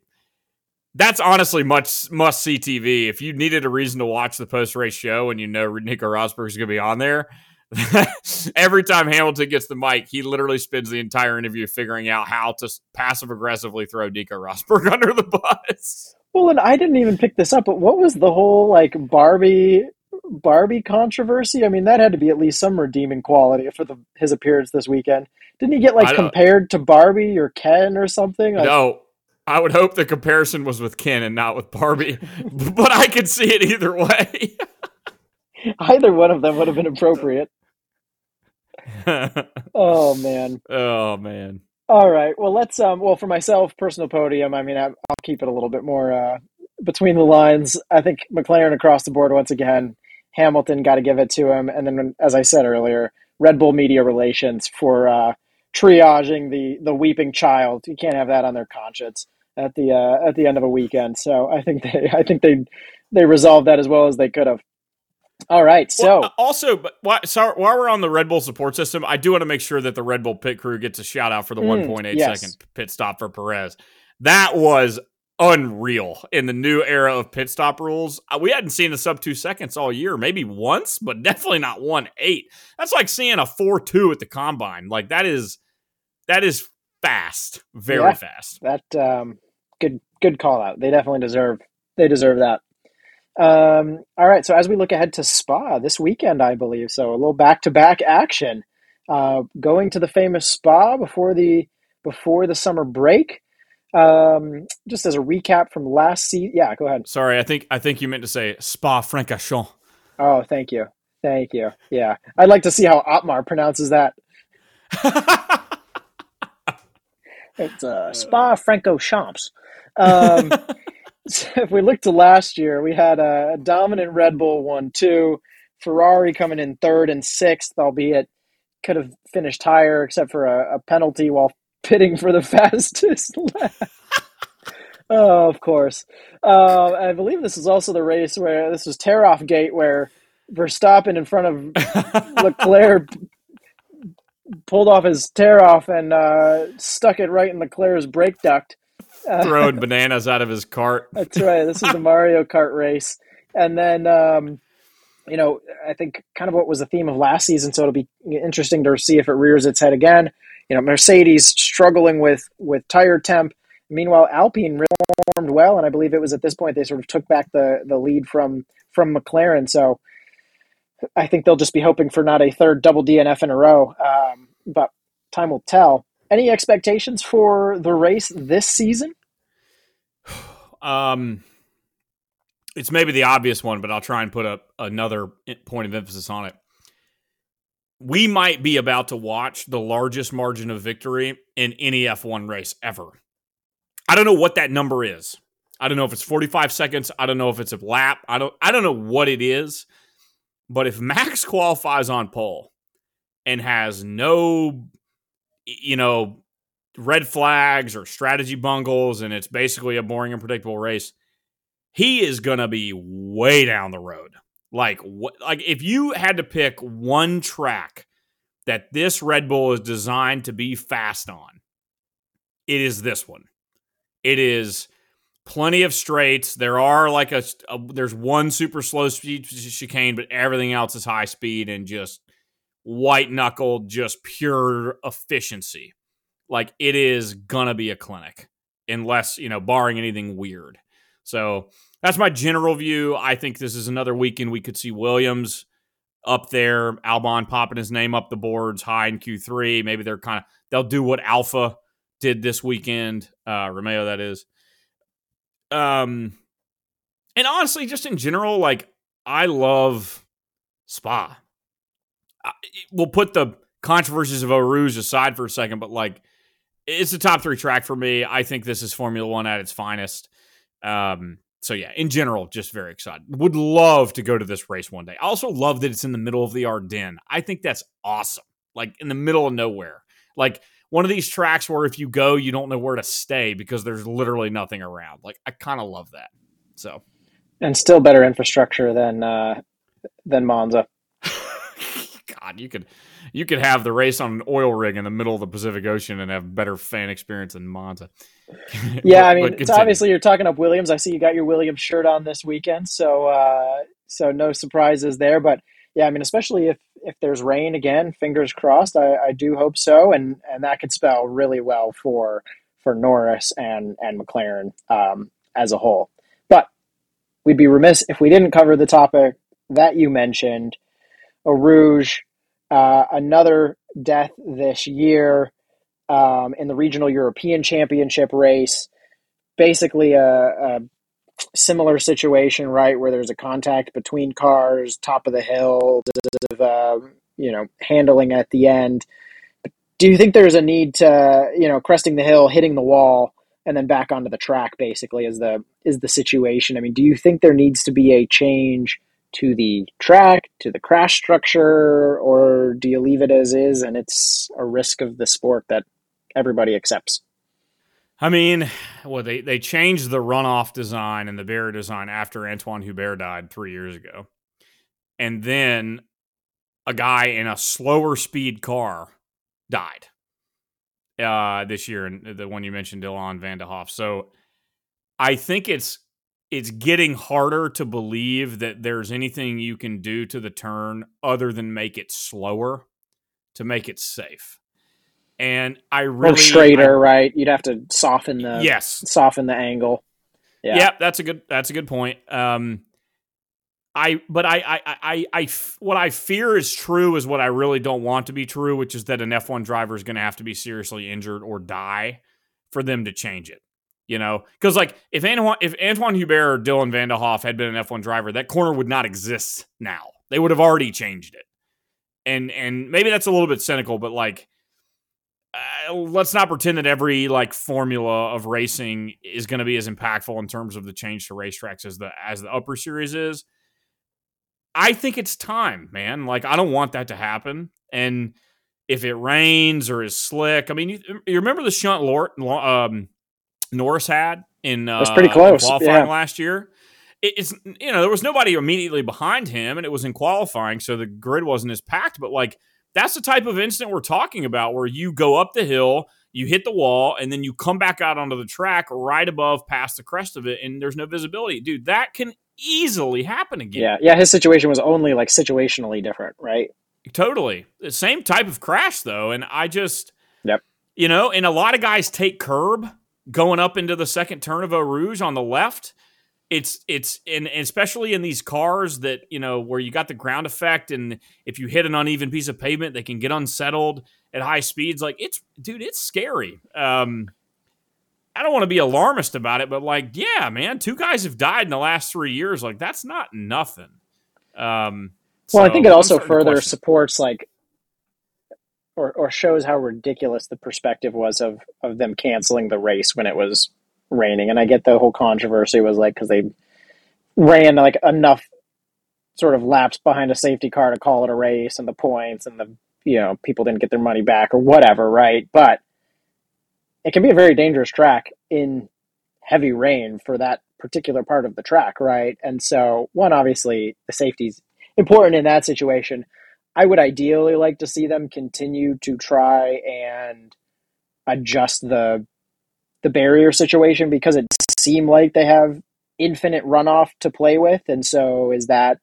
That's honestly much must see TV. If you needed a reason to watch the post race show and you know Nico Rosberg is going to be on there, every time Hamilton gets the mic, he literally spends the entire interview figuring out how to passive aggressively throw Nico Rosberg under the bus. Well, and I didn't even pick this up, but what was the whole like Barbie Barbie controversy? I mean, that had to be at least some redeeming quality for the his appearance this weekend. Didn't he get like compared to Barbie or Ken or something? Like, No, I would hope the comparison was with Ken and not with Barbie, but I could see it either way. Either one of them would have been appropriate. Oh man. oh man, All right. Well, let's. Um. Well, for myself, personal podium. I mean, I, I'll keep it a little bit more uh, between the lines. I think McLaren across the board once again. Hamilton got to give it to him, and then, as I said earlier, Red Bull Media Relations for uh, triaging the the weeping child. You can't have that on their conscience at the uh, at the end of a weekend. So I think they I think they they resolved that as well as they could have. All right. So Well, uh, also, but why, sorry, while we're on the Red Bull support system, I do want to make sure that the Red Bull pit crew gets a shout out for the Mm, 1.8 yes. second pit stop for Perez. That was unreal in the new era of pit stop rules. Uh, We hadn't seen a sub two seconds all year, maybe once, but definitely not one eight. That's like seeing a four two at the combine. Like that is that is fast, very Yeah. fast. that um, good good call out. They definitely deserve they deserve that. Um, all right, so as we look ahead to Spa this weekend, I believe so a little back to back action. uh, going to the famous spa before the before the summer break. Um, just as a recap from last season, yeah, go ahead. Sorry, I think I think you meant to say Spa Francorchamps. Oh, thank you, thank you. Yeah, I'd like to see how Otmar pronounces that. it's uh, Spa Francorchamps. Um, so if we look to last year, we had a dominant Red Bull one two, Ferrari coming in third and sixth, albeit could have finished higher except for a, a penalty while pitting for the fastest lap. oh, of course. Uh, I believe this is also the race where this was tear off gate where Verstappen in front of Leclerc pulled off his tear off and uh, stuck it right in Leclerc's brake duct. Uh, Throwing bananas out of his cart. That's right. This is the Mario Kart race. And then, um, you know, I think kind of what was the theme of last season. So it'll be interesting to see if it rears its head again. You know, Mercedes struggling with with tire temp. Meanwhile, Alpine performed well, and I believe it was at this point they sort of took back the the lead from from McLaren. So I think they'll just be hoping for not a third double DNF in a row. Um, but time will tell. Any expectations for the race this season? Um, it's maybe the obvious one, but I'll try and put up another point of emphasis on it. We might be about to watch the largest margin of victory in any F1 race ever. I don't know what that number is. I don't know if it's 45 seconds. I don't know if it's a lap. I don't I don't know what it is. But if Max qualifies on pole and has no you know red flags or strategy bungles and it's basically a boring and predictable race, he is going to be way down the road. Like what like if you had to pick one track that this Red Bull is designed to be fast on, it is this one. It is plenty of straights. There are like a, a, there's one super slow speed chicane, but everything else is high speed and just white knuckled, just pure efficiency. Like it is gonna be a clinic, unless you know, barring anything weird. So that's my general view. I think this is another weekend we could see Williams up there, Albon popping his name up the boards high in Q3. Maybe they're kind of they'll do what Alfa did this weekend, uh, Romeo that is. Um, and honestly, just in general, like I love Spa. I, we'll put the controversies of Rouge aside for a second, but like it's a top three track for me. I think this is Formula One at its finest. Um, so yeah, in general, just very excited. Would love to go to this race one day. I also love that it's in the middle of the Ardennes. I think that's awesome. Like in the middle of nowhere. Like one of these tracks where if you go, you don't know where to stay because there's literally nothing around. Like I kind of love that. So, and still better infrastructure than uh, than Monza. God, you could you could have the race on an oil rig in the middle of the Pacific Ocean and have better fan experience than Monza. yeah, but, I mean, it's obviously you're talking up Williams. I see you got your Williams shirt on this weekend, so uh, so no surprises there. But yeah, I mean, especially if if there's rain again, fingers crossed. I, I do hope so, and and that could spell really well for for Norris and and McLaren um, as a whole. But we'd be remiss if we didn't cover the topic that you mentioned, Eau Rouge, uh, another death this year um, in the regional European Championship race. Basically, a, a similar situation, right, where there's a contact between cars, top of the hill, uh, you know, handling at the end. Do you think there's a need to, you know, cresting the hill, hitting the wall, and then back onto the track? Basically, is the is the situation? I mean, do you think there needs to be a change to the track, to the crash structure, or do you leave it as is and it's a risk of the sport that everybody accepts? I mean, well, they, they changed the runoff design and the barrier design after Antoine Hubert died three years ago. And then a guy in a slower speed car died uh, this year, and the one you mentioned, Dylan Van de Hoff. So I think it's it's getting harder to believe that there's anything you can do to the turn other than make it slower to make it safe and I really or straighter, I, right? You'd have to soften the yes, soften the angle. Yeah. yeah, that's a good that's a good point. Um, I but I I I, I what I fear is true is what I really don't want to be true, which is that an F1 driver is going to have to be seriously injured or die for them to change it. You know, because like if Antoine if Antoine Hubert or Dylan van der Hoff had been an F1 driver, that corner would not exist now. They would have already changed it. And and maybe that's a little bit cynical, but like uh, let's not pretend that every like formula of racing is going to be as impactful in terms of the change to racetracks as the as the upper series is I think it's time, man. Like I don't want that to happen. And if it rains or is slick, I mean, you, you remember the shunt Lord, um, Norris had in uh, was pretty close qualifying yeah. last year. It, it's you know there was nobody immediately behind him, and it was in qualifying, so the grid wasn't as packed. But like that's the type of incident we're talking about, where you go up the hill, you hit the wall, and then you come back out onto the track right above past the crest of it, and there's no visibility, dude. That can easily happen again. Yeah, yeah. His situation was only like situationally different, right? Totally. The same type of crash though, and I just, yep. You know, and a lot of guys take curb going up into the second turn of Eau Rouge on the left. It's it's in especially in these cars that you know where you got the ground effect, and if you hit an uneven piece of pavement, they can get unsettled at high speeds. Like it's, dude, it's scary. Um, I don't want to be alarmist about it, but like, yeah, man, two guys have died in the last three years. Like, that's not nothing. Um, well, so I think it also further supports like, or or shows how ridiculous the perspective was of of them canceling the race when it was raining. And I get the whole controversy was like because they ran like enough sort of laps behind a safety car to call it a race and the points and the you know people didn't get their money back or whatever, right? But it can be a very dangerous track in heavy rain for that particular part of the track, right? And so, one, obviously, the safety's important in that situation. I would ideally like to see them continue to try and adjust the the barrier situation because it seemed like they have infinite runoff to play with, and so is that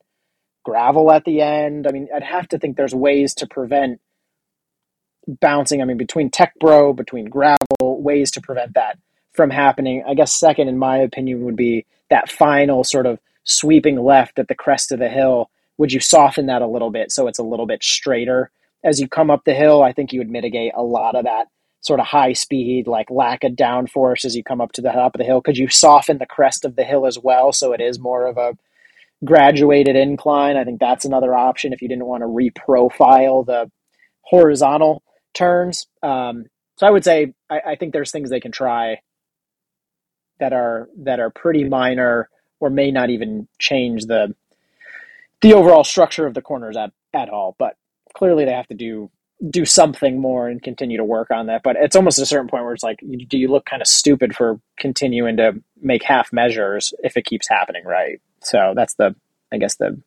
gravel at the end? I mean, I'd have to think there's ways to prevent bouncing. I mean, between TecPro, between gravel, ways to prevent that from happening. I guess second, in my opinion, would be that final sort of sweeping left at the crest of the hill. Would you soften that a little bit so it's a little bit straighter as you come up the hill? I think you would mitigate a lot of that sort of high speed, like lack of downforce as you come up to the top of the hill. Could you soften the crest of the hill as well so it is more of a graduated incline? I think that's another option if you didn't want to reprofile the horizontal turns. Um, so I would say I, I, think there's things they can try that are that are pretty minor or may not even change the the overall structure of the corners at, at all. But clearly they have to do do something more and continue to work on that. But it's almost a certain point where it's like, do you look kind of stupid for continuing to make half measures if it keeps happening, right? So that's the I guess the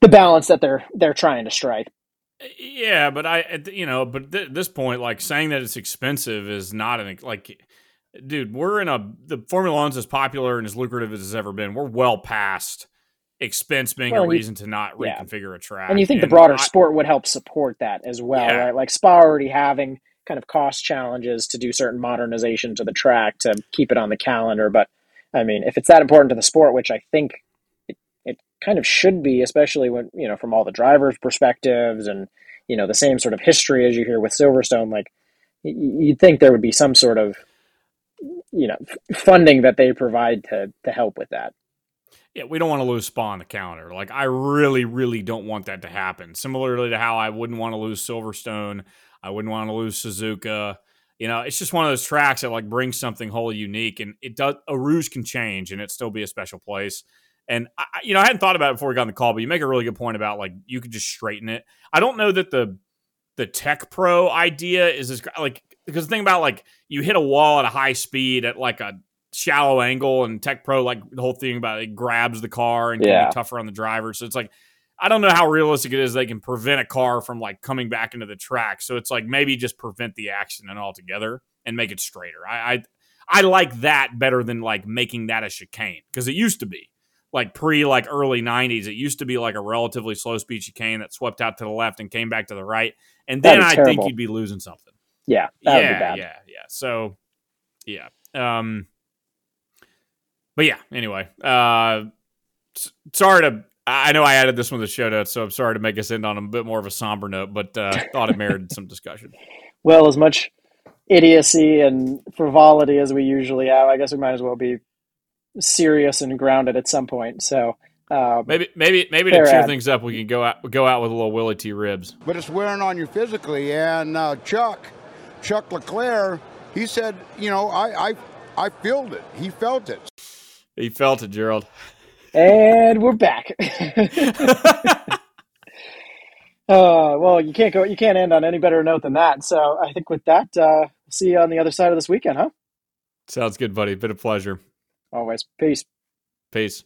the balance that they're they're trying to strike. Yeah, but I, you know, but at this point, like saying that it's expensive is not an like, dude. We're in a the Formula One's as popular and as lucrative as it's ever been. We're well past expense being well, a reason you, to not yeah. reconfigure a track. And you think and the broader I, sport would help support that as well, yeah. right? Like Spa already having kind of cost challenges to do certain modernization to the track to keep it on the calendar. But I mean, if it's that important to the sport, which I think it kind of should be, especially when you know from all the drivers' perspectives and you know the same sort of history as you hear with Silverstone. Like you'd think there would be some sort of you know funding that they provide to to help with that. Yeah, we don't want to lose Spa on the calendar. Like I really, really don't want that to happen. Similarly to how I wouldn't want to lose Silverstone, I wouldn't want to lose Suzuka. You know, it's just one of those tracks that like brings something wholly unique, and it does. Eau Rouge can change, and it still be a special place. And I, you know, I hadn't thought about it before we got on the call, but you make a really good point about like you could just straighten it. I don't know that the the TecPro idea is as like because the thing about like you hit a wall at a high speed at like a shallow angle, and TecPro like the whole thing about it grabs the car and yeah. can be tougher on the driver. So it's like I don't know how realistic it is they can prevent a car from like coming back into the track. So it's like maybe just prevent the accident altogether and make it straighter. I I, I like that better than like making that a chicane because it used to be like pre like early 90s it used to be like a relatively slow speed chicane that swept out to the left and came back to the right and then i terrible. think you'd be losing something yeah yeah yeah yeah so yeah um but yeah anyway uh sorry to I know I added this one to the show notes, so I'm sorry to make us end on a bit more of a somber note, but uh, thought it merited some discussion. Well, as much idiocy and frivolity as we usually have, I guess we might as well be serious and grounded at some point. So uh, maybe, maybe, maybe to cheer ad. things up, we can go out go out with a little Willy T Ribbs. But it's wearing on you physically. And uh, Chuck, Chuck Leclerc, he said, you know, I, I, I felt it. He felt it. He felt it, Gerald. And we're back. uh, well, you can't go. You can't end on any better note than that. So I think with that, uh, see you on the other side of this weekend, huh? Sounds good, buddy. Been a pleasure. Always. Peace. Peace.